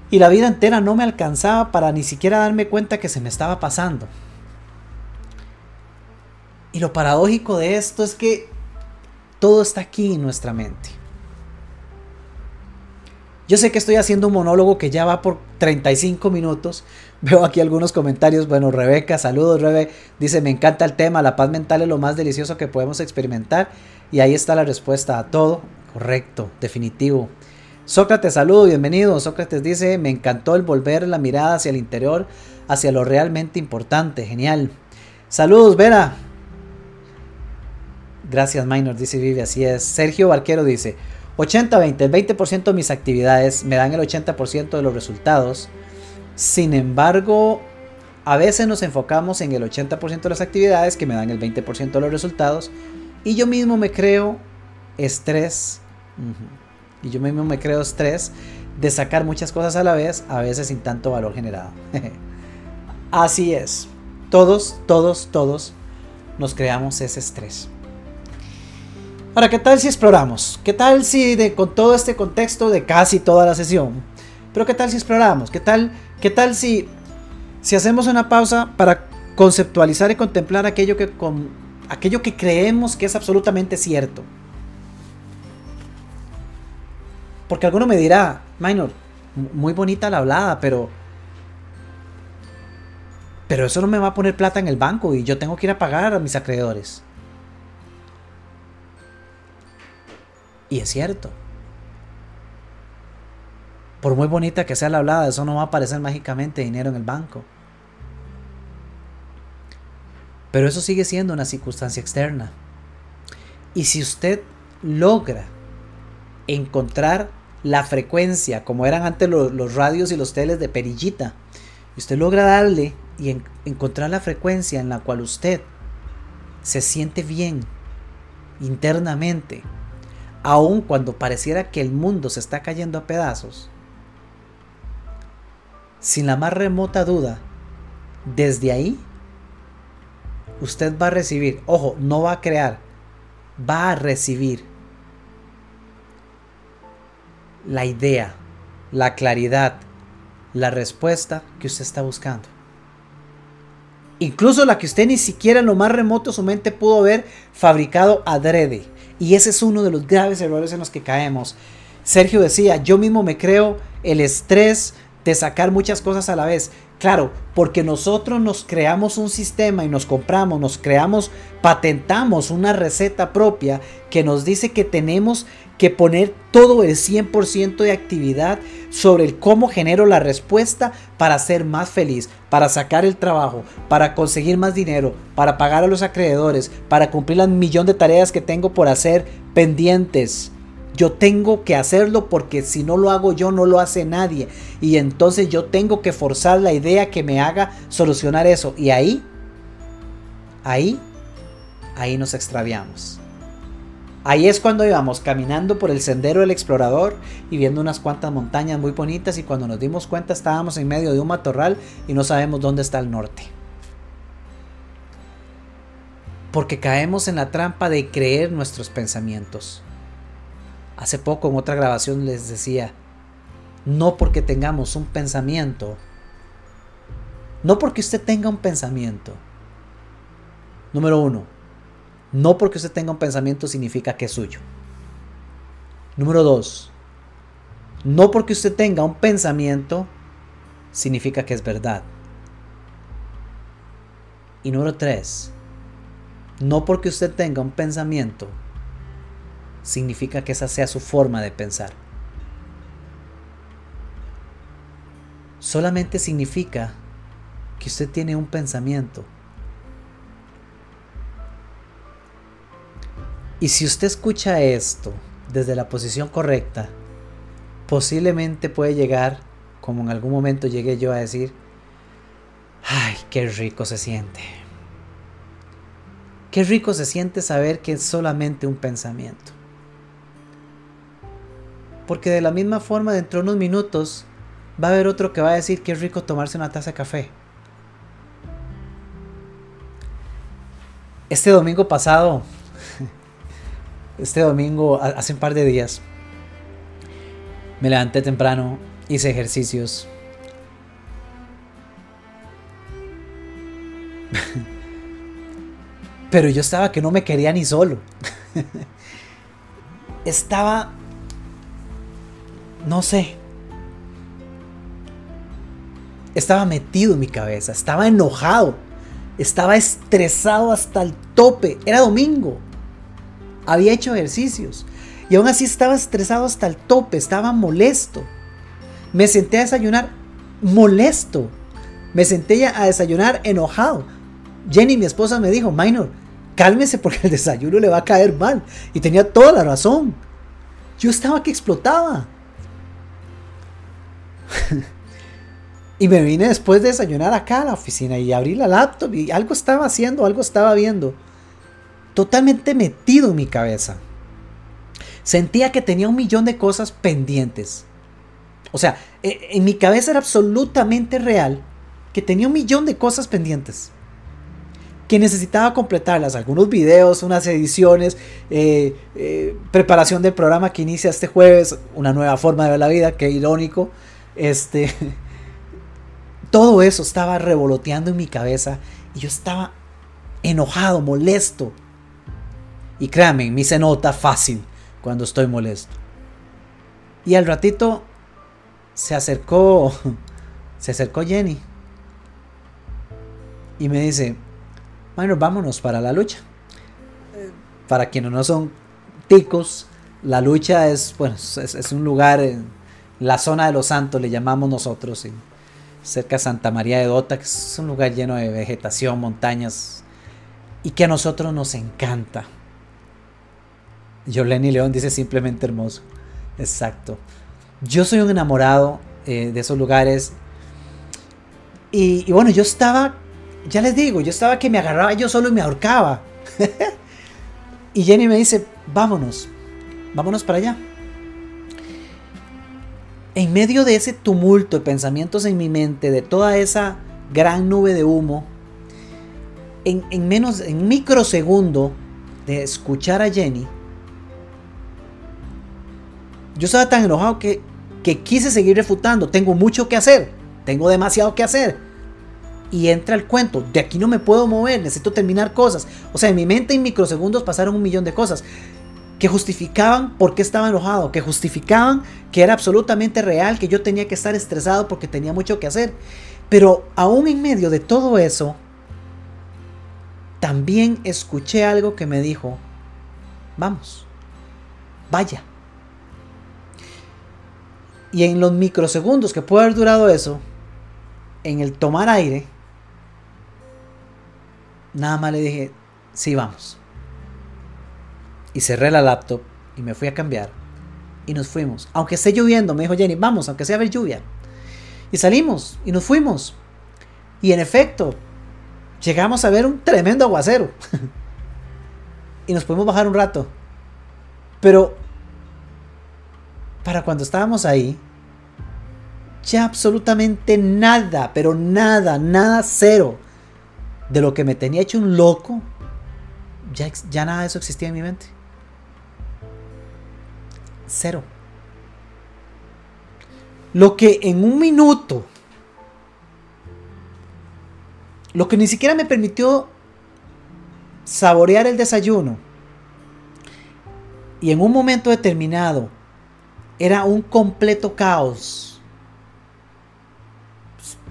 Y la vida entera no me alcanzaba para ni siquiera darme cuenta que se me estaba pasando. Y lo paradójico de esto es que todo está aquí en nuestra mente. Yo sé que estoy haciendo un monólogo que ya va por 35 minutos. Veo aquí algunos comentarios. Bueno, Rebeca, saludos, Rebe. Dice, me encanta el tema, la paz mental es lo más delicioso que podemos experimentar. Y ahí está la respuesta a todo. Correcto, definitivo. Sócrates, saludo, bienvenido. Sócrates dice, me encantó el volver la mirada hacia el interior, hacia lo realmente importante. Genial. Saludos, Vera. Gracias, Minor, dice Vivi, así es. Sergio Barquero dice, 80-20, el 20% de mis actividades me dan el 80% de los resultados. Sin embargo, a veces nos enfocamos en el 80% de las actividades que me dan el 20% de los resultados y yo mismo me creo estrés. Y yo mismo me creo estrés de sacar muchas cosas a la vez, a veces sin tanto valor generado. Así es. Todos, todos, todos nos creamos ese estrés. Ahora, ¿qué tal si exploramos? ¿Qué tal si de, con todo este contexto de casi toda la sesión? Pero ¿qué tal si exploramos? ¿Qué tal, qué tal si, si hacemos una pausa para conceptualizar y contemplar aquello que, con, aquello que creemos que es absolutamente cierto? Porque alguno me dirá, Minor, muy bonita la hablada, pero... Pero eso no me va a poner plata en el banco y yo tengo que ir a pagar a mis acreedores. Y es cierto. Por muy bonita que sea la hablada, eso no va a aparecer mágicamente dinero en el banco. Pero eso sigue siendo una circunstancia externa. Y si usted logra encontrar la frecuencia, como eran antes los, radios y los teles de perillita, y usted logra darle y encontrar la frecuencia en la cual usted se siente bien internamente, aun cuando pareciera que el mundo se está cayendo a pedazos, sin la más remota duda, desde ahí usted va a recibir, ojo, no va a crear, va a recibir la idea, la claridad, la respuesta que usted está buscando. Incluso la que usted ni siquiera en lo más remoto su mente pudo haber fabricado adrede. Y ese es uno de los graves errores en los que caemos. Sergio decía, yo mismo me creo el estrés de sacar muchas cosas a la vez. Claro, porque nosotros nos creamos un sistema y nos compramos, nos creamos, patentamos una receta propia que nos dice que tenemos que poner todo el 100% de actividad sobre el cómo genero la respuesta para ser más feliz, para sacar el trabajo, para conseguir más dinero, para pagar a los acreedores, para cumplir las millón de tareas que tengo por hacer pendientes. Yo tengo que hacerlo porque si no lo hago yo no lo hace nadie. Y entonces yo tengo que forzar la idea que me haga solucionar eso. Y ahí, ahí, ahí nos extraviamos. Ahí es cuando íbamos caminando por el sendero del explorador y viendo unas cuantas montañas muy bonitas y cuando nos dimos cuenta estábamos en medio de un matorral y no sabemos dónde está el norte. Porque caemos en la trampa de creer nuestros pensamientos. Hace poco en otra grabación les decía, no porque tengamos un pensamiento, no porque usted tenga un pensamiento. Número uno, no porque usted tenga un pensamiento significa que es suyo. Número dos, no porque usted tenga un pensamiento significa que es verdad. Y número tres, no porque usted tenga un pensamiento significa que esa sea su forma de pensar. Solamente significa que usted tiene un pensamiento. Y si usted escucha esto desde la posición correcta, posiblemente puede llegar, como en algún momento llegué yo a decir, ay, qué rico se siente. Qué rico se siente saber que es solamente un pensamiento. Porque de la misma forma, dentro de unos minutos, va a haber otro que va a decir que es rico tomarse una taza de café. Este domingo pasado, este domingo, hace un par de días, me levanté temprano, hice ejercicios. Pero yo estaba que no me quería ni solo. estaba no sé. Estaba metido en mi cabeza, estaba enojado, estaba estresado hasta el tope. Era domingo. Había hecho ejercicios y aún así estaba estresado hasta el tope, estaba molesto. Me senté a desayunar molesto. Me senté a desayunar enojado. Jenny, mi esposa, me dijo, Minor, cálmese porque el desayuno le va a caer mal. Y tenía toda la razón. Yo estaba que explotaba. y me vine después de desayunar acá a la oficina y abrí la laptop y algo estaba haciendo, algo estaba viendo. Totalmente metido en mi cabeza. Sentía que tenía un millón de cosas pendientes. O sea, e, en mi cabeza era absolutamente real que tenía un millón de cosas pendientes. Que necesitaba completarlas. Algunos videos, unas ediciones, eh, eh, preparación del programa que inicia este jueves, una nueva forma de ver la vida, qué irónico. Este, todo eso estaba revoloteando en mi cabeza y yo estaba enojado, molesto. Y créanme, me se nota fácil cuando estoy molesto. Y al ratito se acercó, se acercó Jenny y me dice, bueno, vámonos para la lucha. Para quienes no son ticos, la lucha es, bueno, es, un lugar, en la zona de los santos le llamamos nosotros, cerca de Santa María de Dota, que es un lugar lleno de vegetación, montañas, y que a nosotros nos encanta. Lenny León dice simplemente hermoso. Exacto. Yo soy un enamorado eh, de esos lugares. Y, y, bueno, yo estaba, ya les digo, yo estaba que me agarraba yo solo y me ahorcaba. y Jenny me dice, vámonos, vámonos para allá. En medio de ese tumulto de pensamientos en mi mente, de toda esa gran nube de humo, en, en menos, en microsegundo de escuchar a Jenny, yo estaba tan enojado que, que quise seguir refutando. Tengo mucho que hacer. Tengo demasiado que hacer. Y entra el cuento. De aquí no me puedo mover. Necesito terminar cosas. O sea, en mi mente en microsegundos pasaron un millón de cosas. Que justificaban por qué estaba enojado. Que justificaban que era absolutamente real. Que yo tenía que estar estresado porque tenía mucho que hacer. Pero aún en medio de todo eso. También escuché algo que me dijo. Vamos. Vaya. Y en los microsegundos que puede haber durado eso, en el tomar aire, nada más le dije, sí, vamos. Y cerré la laptop y me fui a cambiar. Y nos fuimos. Aunque esté lloviendo, me dijo Jenny, vamos, aunque sea ver lluvia. Y salimos y nos fuimos. Y en efecto, llegamos a ver un tremendo aguacero. y nos pudimos bajar un rato. Pero para cuando estábamos ahí, ya absolutamente nada, pero nada, nada, cero de lo que me tenía hecho un loco, ya, nada de eso existía en mi mente. Cero. Lo que en un minuto, lo que ni siquiera me permitió saborear el desayuno, y en un momento determinado era un completo caos.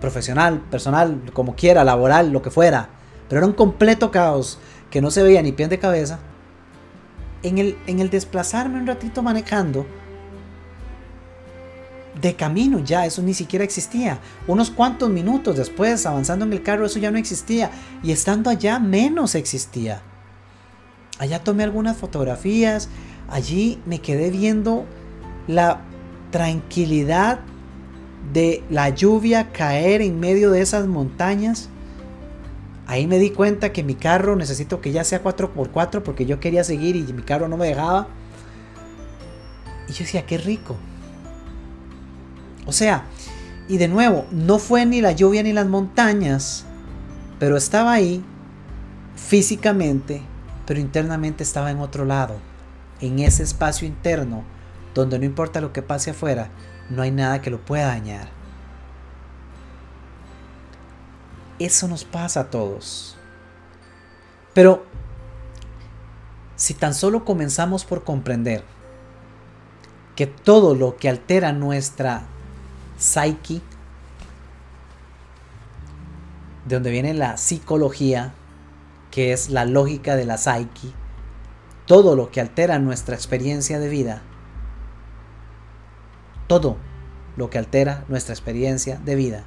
Profesional, personal, como quiera, laboral, lo que fuera. Pero era un completo caos que no se veía ni pie de cabeza. En el, en el desplazarme un ratito manejando, de camino ya, eso ni siquiera existía. Unos cuantos minutos después, avanzando en el carro, eso ya no existía. Y estando allá, menos existía. Allá tomé algunas fotografías, allí me quedé viendo la tranquilidad de la lluvia caer en medio de esas montañas. Ahí me di cuenta que mi carro necesito que ya sea 4x4 porque yo quería seguir y mi carro no me dejaba. Y yo decía, qué rico. O sea, y de nuevo, no fue ni la lluvia ni las montañas, pero estaba ahí físicamente, pero internamente estaba en otro lado, en ese espacio interno donde no importa lo que pase afuera, no hay nada que lo pueda dañar. Eso nos pasa a todos. Pero si tan solo comenzamos por comprender que todo lo que altera nuestra psyche, de donde viene la psicología, que es la lógica de la psyche, todo lo que altera nuestra experiencia de vida, todo lo que altera nuestra experiencia de vida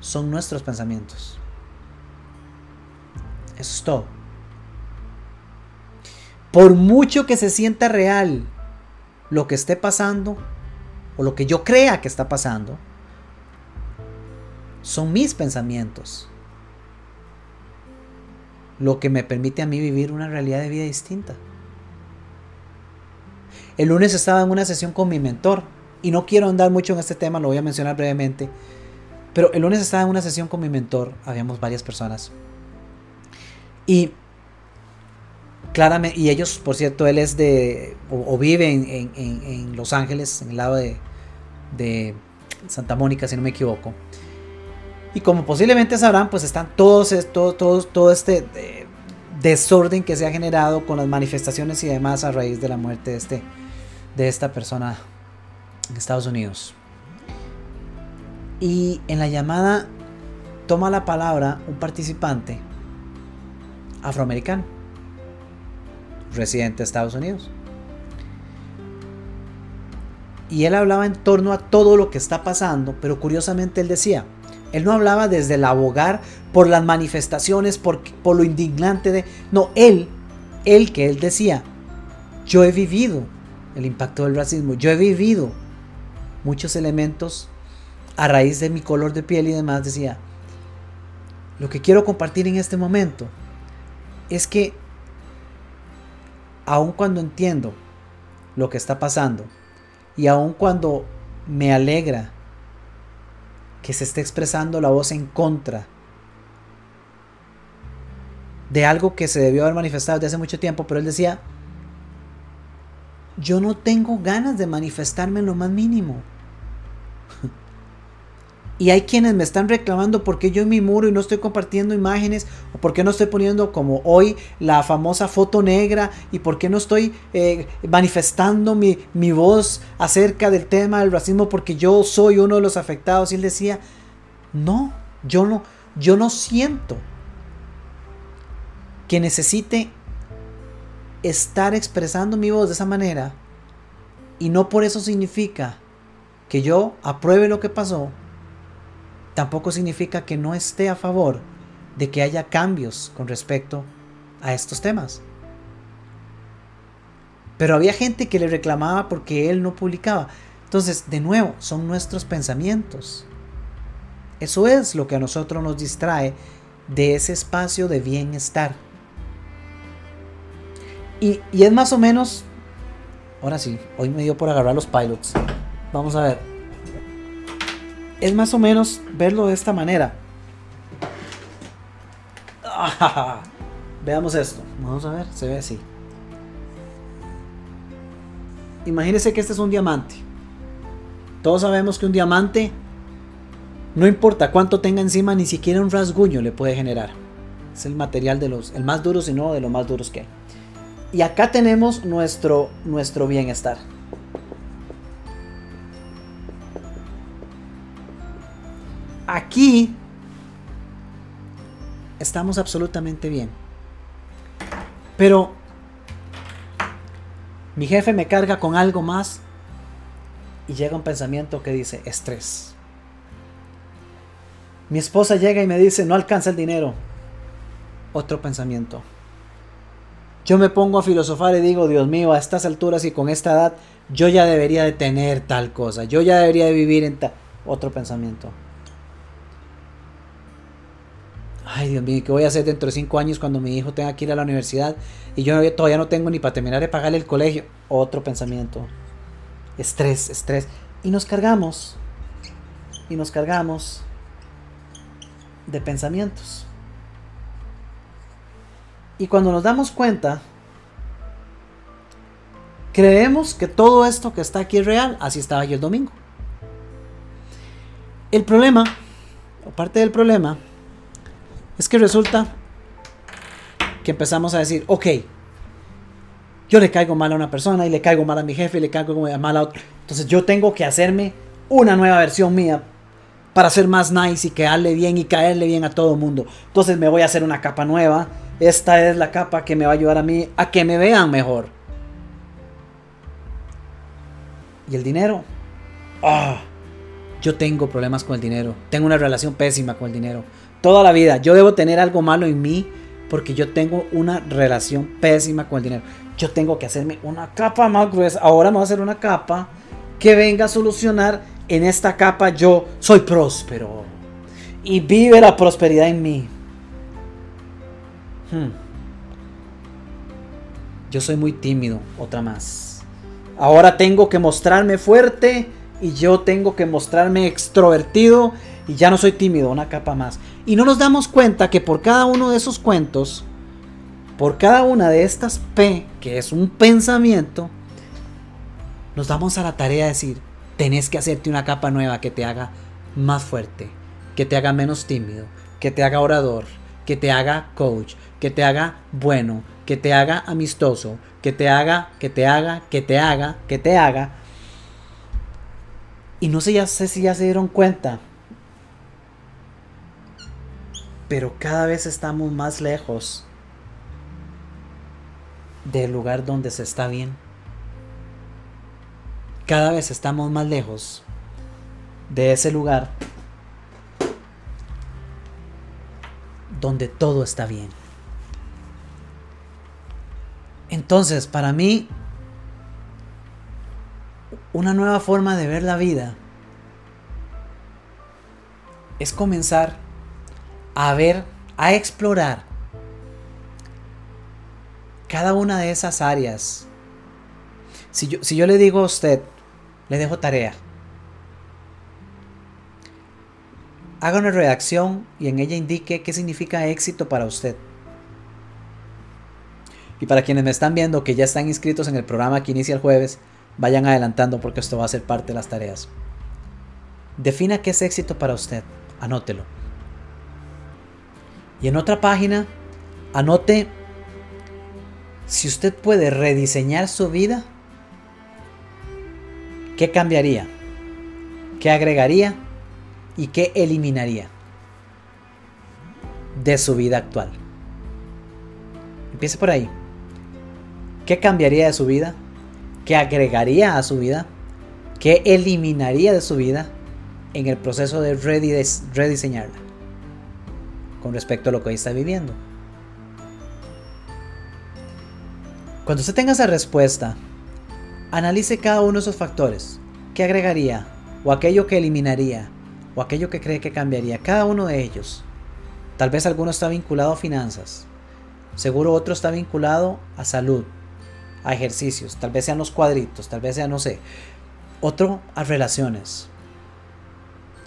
son nuestros pensamientos. Eso es todo. Por mucho que se sienta real lo que esté pasando o lo que yo crea que está pasando, son mis pensamientos lo que me permite a mí vivir una realidad de vida distinta. El lunes estaba en una sesión con mi mentor y no quiero andar mucho en este tema, lo voy a mencionar brevemente. Pero el lunes estaba en una sesión con mi mentor, habíamos varias personas. Y claramente, y ellos, por cierto, él es de, o, vive en, Los Ángeles, en el lado de, de Santa Mónica, si no me equivoco. Y como posiblemente sabrán, pues están todos, todos, todos todo este eh, desorden que se ha generado con las manifestaciones y demás a raíz de la muerte de, este, de esta persona en Estados Unidos. Y en la llamada toma la palabra un participante afroamericano, residente de Estados Unidos. Y él hablaba en torno a todo lo que está pasando, pero curiosamente él decía, él no hablaba desde el abogar por las manifestaciones, por, por lo indignante de... No, él, él que él decía, yo he vivido el impacto del racismo, yo he vivido muchos elementos a raíz de mi color de piel y demás, decía, lo que quiero compartir en este momento es que aun cuando entiendo lo que está pasando y aun cuando me alegra que se esté expresando la voz en contra de algo que se debió haber manifestado desde hace mucho tiempo, pero él decía, yo no tengo ganas de manifestarme en lo más mínimo. Y hay quienes me están reclamando porque yo en mi muro y no estoy compartiendo imágenes, o por qué no estoy poniendo como hoy la famosa foto negra, y por qué no estoy eh, manifestando mi, mi, voz acerca del tema del racismo porque yo soy uno de los afectados. Y él decía, no, yo no, yo no siento que necesite estar expresando mi voz de esa manera, y no por eso significa que yo apruebe lo que pasó tampoco significa que no esté a favor de que haya cambios con respecto a estos temas. Pero había gente que le reclamaba porque él no publicaba. Entonces, de nuevo, son nuestros pensamientos. Eso es lo que a nosotros nos distrae de ese espacio de bienestar. Y, es más o menos, ahora sí, hoy me dio por agarrar los pilots. Vamos a ver es más o menos verlo de esta manera. veamos esto. Vamos a ver, se ve así. Imagínese que este es un diamante. Todos sabemos que un diamante, no importa cuánto tenga encima, ni siquiera un rasguño le puede generar. Es el material de los, el más duro, sino de los más duros que hay. Y acá tenemos nuestro, nuestro bienestar. Aquí estamos absolutamente bien. Pero mi jefe me carga con algo más y llega un pensamiento que dice estrés. Mi esposa llega y me dice no alcanza el dinero. Otro pensamiento. Yo me pongo a filosofar y digo, Dios mío, a estas alturas y con esta edad, yo ya debería de tener tal cosa. Yo ya debería de vivir en tal... Otro pensamiento. Ay Dios mío, ¿qué voy a hacer dentro de cinco años cuando mi hijo tenga que ir a la universidad y yo todavía no tengo ni para terminar de pagarle el colegio? Otro pensamiento. Estrés, estrés. Y nos cargamos. Y nos cargamos de pensamientos. Y cuando nos damos cuenta, creemos que todo esto que está aquí es real. Así estaba yo el domingo. El problema, o parte del problema, es que resulta que empezamos a decir, ok, yo le caigo mal a una persona y le caigo mal a mi jefe y le caigo mal a otro. Entonces yo tengo que hacerme una nueva versión mía para ser más nice y quedarle bien y caerle bien a todo el mundo. Entonces me voy a hacer una capa nueva. Esta es la capa que me va a ayudar a mí a que me vean mejor. ¿Y el dinero? Ah, yo tengo problemas con el dinero. Tengo una relación pésima con el dinero toda la vida. Yo debo tener algo malo en mí porque yo tengo una relación pésima con el dinero. Yo tengo que hacerme una capa más gruesa. Ahora me voy a hacer una capa que venga a solucionar. En esta capa yo soy próspero. Y vive la prosperidad en mí. Hmm. Yo soy muy tímido, otra más. Ahora tengo que mostrarme fuerte y yo tengo que mostrarme extrovertido y ya no soy tímido, una capa más. Y no nos damos cuenta que por cada uno de esos cuentos, por cada una de estas P, que es un pensamiento, nos damos a la tarea de decir, tenés que hacerte una capa nueva que te haga más fuerte, que te haga menos tímido, que te haga orador, que te haga coach, que te haga bueno, que te haga amistoso, que te haga, que te haga, que te haga, que te haga. Y no sé, ya sé si ya se dieron cuenta pero cada vez estamos más lejos del lugar donde se está bien. cada vez estamos más lejos de ese lugar donde todo está bien. Entonces, para mí, una nueva forma de ver la vida es comenzar a ver, a explorar cada una de esas áreas. Si yo, si yo le digo a usted, le dejo tarea. Haga una redacción y en ella indique qué significa éxito para usted. Y para quienes me están viendo que ya están inscritos en el programa que inicia el jueves, vayan adelantando porque esto va a ser parte de las tareas. Defina qué es éxito para usted. Anótelo. Y en otra página, anote si usted puede rediseñar su vida, ¿qué cambiaría? ¿Qué agregaría? ¿Y qué eliminaría de su vida actual? Empiece por ahí. ¿Qué cambiaría de su vida? ¿Qué agregaría a su vida? ¿Qué eliminaría de su vida en el proceso de rediseñarla? Con respecto a lo que hoy está viviendo. Cuando usted tenga esa respuesta, analice cada uno de esos factores. ¿Qué agregaría? ¿O aquello que eliminaría? ¿O aquello que cree que cambiaría? Cada uno de ellos. Tal vez alguno está vinculado a finanzas. Seguro otro está vinculado a salud, a ejercicios, tal vez sean los cuadritos, tal vez sea, no sé, otro a relaciones.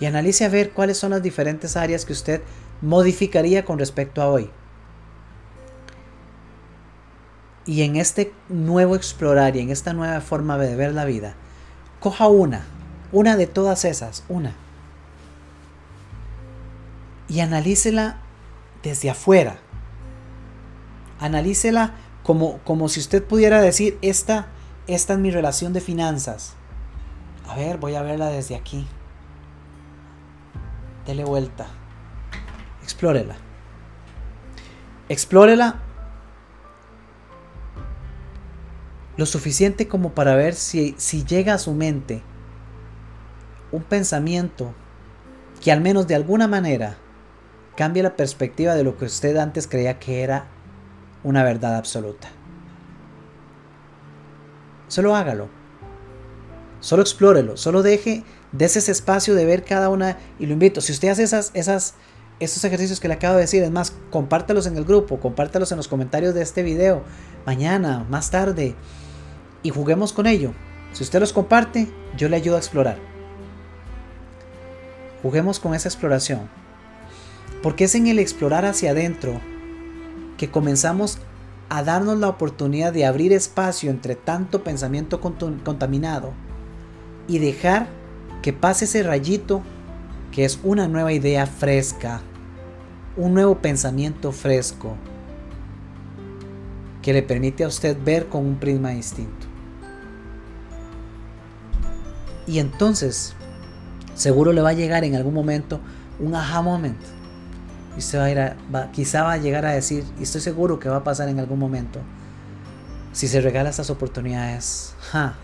Y analice a ver cuáles son las diferentes áreas que usted modificaría con respecto a hoy. Y en este nuevo explorar y en esta nueva forma de ver la vida, coja una, una de todas esas, una. Y analícela desde afuera. Analícela como, si usted pudiera decir, esta, esta es mi relación de finanzas. A ver, voy a verla desde aquí. Dele vuelta. Explórela. Explórela lo suficiente como para ver si, si llega a su mente un pensamiento que al menos de alguna manera cambie la perspectiva de lo que usted antes creía que era una verdad absoluta. Solo hágalo. Solo explórelo. Solo deje, des ese espacio de ver cada una. Y lo invito. Si usted hace esas, esas, esos ejercicios que le acabo de decir, es más, compártalos en el grupo, compártalos en los comentarios de este video. Mañana, más tarde. Y juguemos con ello. Si usted los comparte, yo le ayudo a explorar. Juguemos con esa exploración. Porque es en el explorar hacia adentro que comenzamos a darnos la oportunidad de abrir espacio entre tanto pensamiento contaminado y dejar que pase ese rayito que es una nueva idea fresca, un nuevo pensamiento fresco que le permite a usted ver con un prisma distinto. Y entonces, seguro le va a llegar en algún momento un aha moment y se va a ir a, quizá va a llegar a decir, y estoy seguro que va a pasar en algún momento, si se regala estas oportunidades, ¡ja!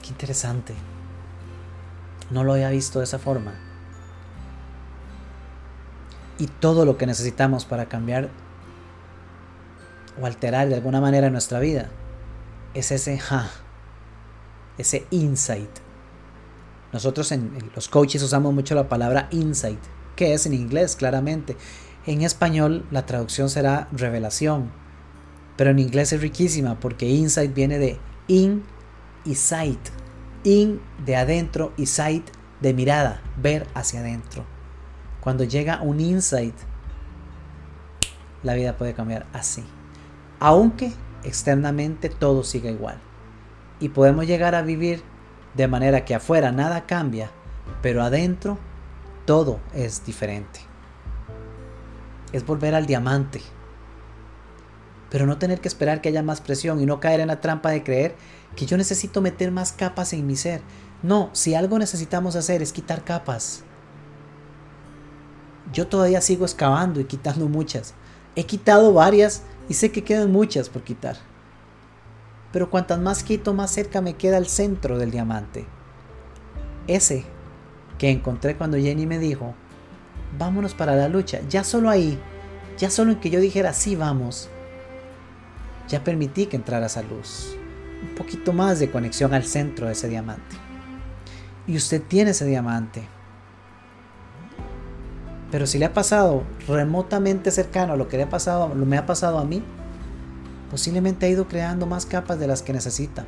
¡Qué interesante! No lo había visto de esa forma. Y todo lo que necesitamos para cambiar o alterar de alguna manera nuestra vida es ese ja, ese insight. Nosotros en los coaches usamos mucho la palabra insight que es en inglés, claramente. En español la traducción será revelación, pero en inglés es riquísima porque insight viene de in y sight. In de adentro y sight de mirada, ver hacia adentro. Cuando llega un insight, la vida puede cambiar así. Aunque externamente todo siga igual. Y podemos llegar a vivir de manera que afuera nada cambia, pero adentro todo es diferente. Es volver al diamante. Pero no tener que esperar que haya más presión y no caer en la trampa de creer que yo necesito meter más capas en mi ser. No, si algo necesitamos hacer es quitar capas. Yo todavía sigo excavando y quitando muchas. He quitado varias y sé que quedan muchas por quitar. Pero cuantas más quito, más cerca me queda el centro del diamante. Ese que encontré cuando Jenny me dijo, vámonos para la lucha. Ya solo ahí, ya solo en que yo dijera, sí, vamos, ya permití que entrara esa luz. Un poquito más de conexión al centro de ese diamante. Y usted tiene ese diamante. Pero si le ha pasado remotamente cercano a lo que le ha pasado, lo me ha pasado a mí, posiblemente ha ido creando más capas de las que necesita.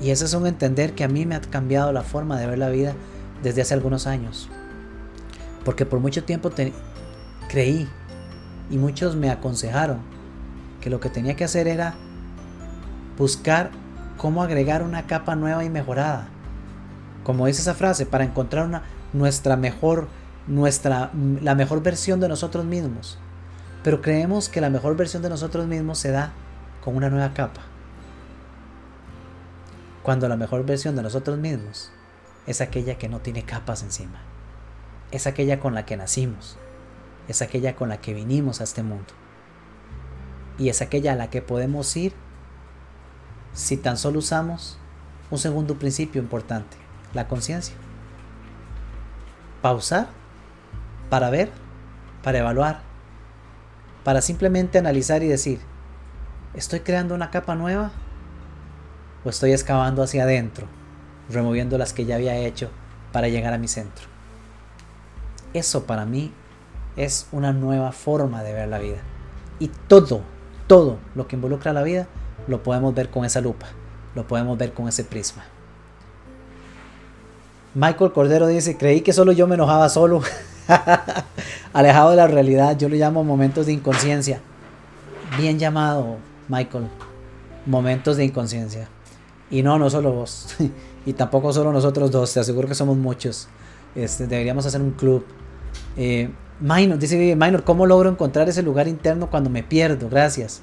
Y ese es un entender que a mí me ha cambiado la forma de ver la vida desde hace algunos años. Porque por mucho tiempo creí y muchos me aconsejaron que lo que tenía que hacer era buscar cómo agregar una capa nueva y mejorada. Como dice esa frase, para encontrar una, nuestra mejor, nuestra, la mejor versión de nosotros mismos. Pero creemos que la mejor versión de nosotros mismos se da con una nueva capa. Cuando la mejor versión de nosotros mismos es aquella que no tiene capas encima. Es aquella con la que nacimos. Es aquella con la que vinimos a este mundo. Y es aquella a la que podemos ir si tan solo usamos un segundo principio importante, la conciencia. Pausar para ver, para evaluar, para simplemente analizar y decir, ¿estoy creando una capa nueva? ¿O estoy excavando hacia adentro, removiendo las que ya había hecho para llegar a mi centro? Eso para mí es una nueva forma de ver la vida. Y todo, todo lo que involucra la vida, lo podemos ver con esa lupa, lo podemos ver con ese prisma. Michael Cordero dice, creí que solo yo me enojaba solo. Alejado de la realidad, yo lo llamo momentos de inconsciencia. Bien llamado, Michael. Momentos de inconsciencia. Y no, no solo vos. y tampoco solo nosotros dos. Te aseguro que somos muchos. Este, deberíamos hacer un club. Eh, Minor, dice Minor, ¿cómo logro encontrar ese lugar interno cuando me pierdo? Gracias.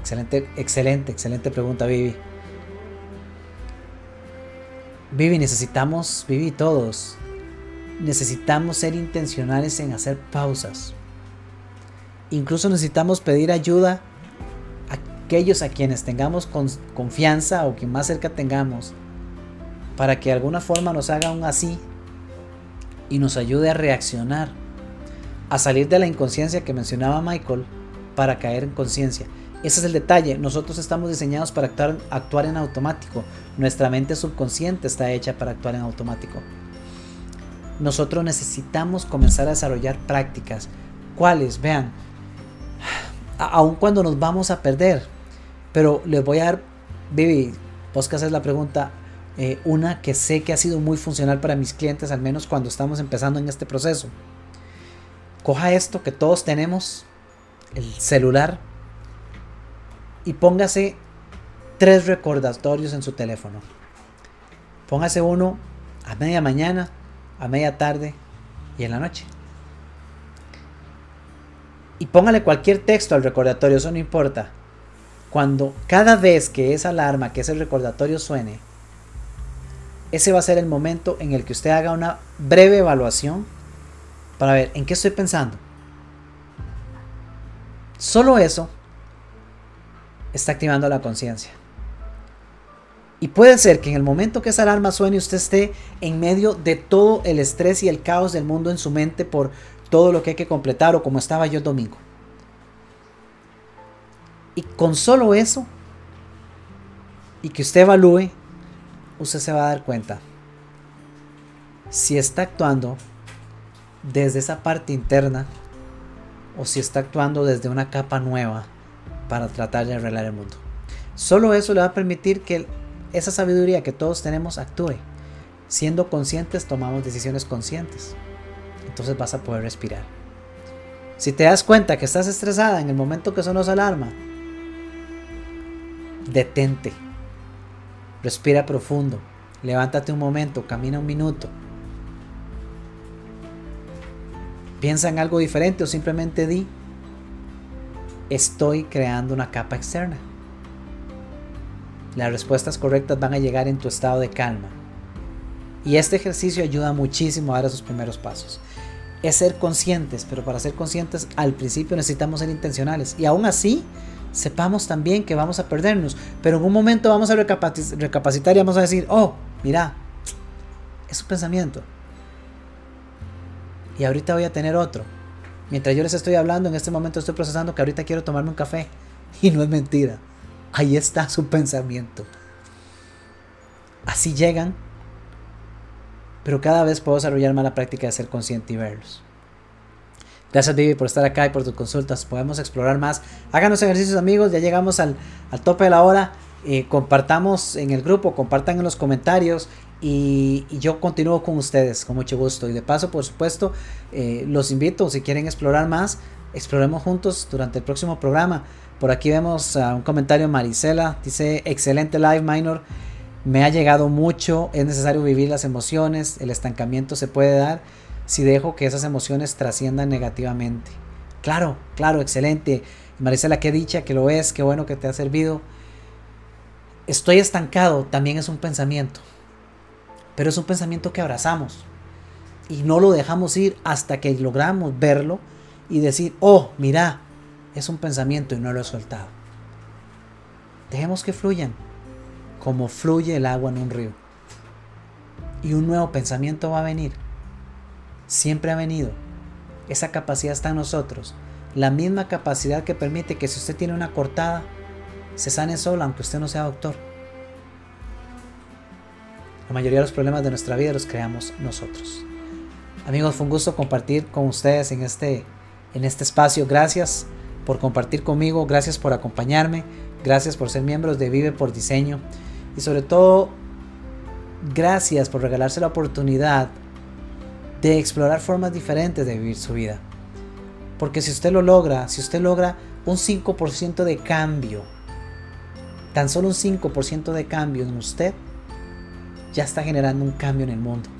Excelente, excelente, excelente pregunta, Vivi. Vivi, necesitamos, Vivi, todos, necesitamos ser intencionales en hacer pausas. Incluso necesitamos pedir ayuda a aquellos a quienes tengamos confianza o quien más cerca tengamos para que de alguna forma nos haga un así y nos ayude a reaccionar, a salir de la inconsciencia que mencionaba Michael para caer en conciencia. Ese es el detalle, nosotros estamos diseñados para actuar, actuar en automático, nuestra mente subconsciente está hecha para actuar en automático nosotros necesitamos comenzar a desarrollar prácticas. ¿Cuáles? Vean, aun cuando nos vamos a perder, pero les voy a dar, Vivi, vos que haces la pregunta, eh, una que sé que ha sido muy funcional para mis clientes, al menos cuando estamos empezando en este proceso. Coja esto que todos tenemos, el celular, y póngase tres recordatorios en su teléfono. Póngase uno a media mañana, a media tarde y en la noche. Y póngale cualquier texto al recordatorio, eso no importa. Cuando cada vez que esa alarma, que ese recordatorio suene, ese va a ser el momento en el que usted haga una breve evaluación para ver en qué estoy pensando. Solo eso está activando la conciencia. Y puede ser que en el momento que esa alarma suene usted esté en medio de todo el estrés y el caos del mundo en su mente por todo lo que hay que completar o como estaba yo el domingo. Y con solo eso, y que usted evalúe, usted se va a dar cuenta si está actuando desde esa parte interna o si está actuando desde una capa nueva para tratar de arreglar el mundo. Solo eso le va a permitir que esa sabiduría que todos tenemos actúe. Siendo conscientes tomamos decisiones conscientes. Entonces vas a poder respirar. Si te das cuenta que estás estresada en el momento que sonó esa alarma, detente. Respira profundo. Levántate un momento, camina un minuto. Piensa en algo diferente o simplemente di, estoy creando una capa externa. Las respuestas correctas van a llegar en tu estado de calma. Y este ejercicio ayuda muchísimo a dar esos primeros pasos. Es ser conscientes, pero para ser conscientes al principio necesitamos ser intencionales. Y aún así, sepamos también que vamos a perdernos. Pero en un momento vamos a recapacitar y vamos a decir, oh, mira, es un pensamiento. Y ahorita voy a tener otro. Mientras yo les estoy hablando, en este momento estoy procesando que ahorita quiero tomarme un café. Y no es mentira. Ahí está su pensamiento. Así llegan. Pero cada vez puedo desarrollar más la práctica de ser consciente y verlos. Gracias Vivi por estar acá y por tus consultas. Podemos explorar más. Háganos ejercicios amigos. Ya llegamos al, tope de la hora. Eh, compartamos en el grupo, compartan en los comentarios y, yo continúo con ustedes con mucho gusto. Y de paso, por supuesto, eh, los invito, si quieren explorar más, exploremos juntos durante el próximo programa. Por aquí vemos un comentario Marisela, dice, excelente live minor, me ha llegado mucho, es necesario vivir las emociones, el estancamiento se puede dar si dejo que esas emociones trasciendan negativamente. Claro, claro, excelente. Marisela, qué dicha que lo es, qué bueno que te ha servido. Estoy estancado, también es un pensamiento, pero es un pensamiento que abrazamos y no lo dejamos ir hasta que logramos verlo y decir, oh, mira, es un pensamiento y no lo he soltado. Dejemos que fluyan, como fluye el agua en un río. Y un nuevo pensamiento va a venir. Siempre ha venido. Esa capacidad está en nosotros. La misma capacidad que permite que si usted tiene una cortada, se sane sola, aunque usted no sea doctor. La mayoría de los problemas de nuestra vida los creamos nosotros. Amigos, fue un gusto compartir con ustedes en este, en este espacio. Gracias por compartir conmigo, gracias por acompañarme, gracias por ser miembros de Vive por Diseño y sobre todo gracias por regalarse la oportunidad de explorar formas diferentes de vivir su vida. Porque si usted lo logra, si usted logra un 5% de cambio, tan solo un 5% de cambio en usted, ya está generando un cambio en el mundo.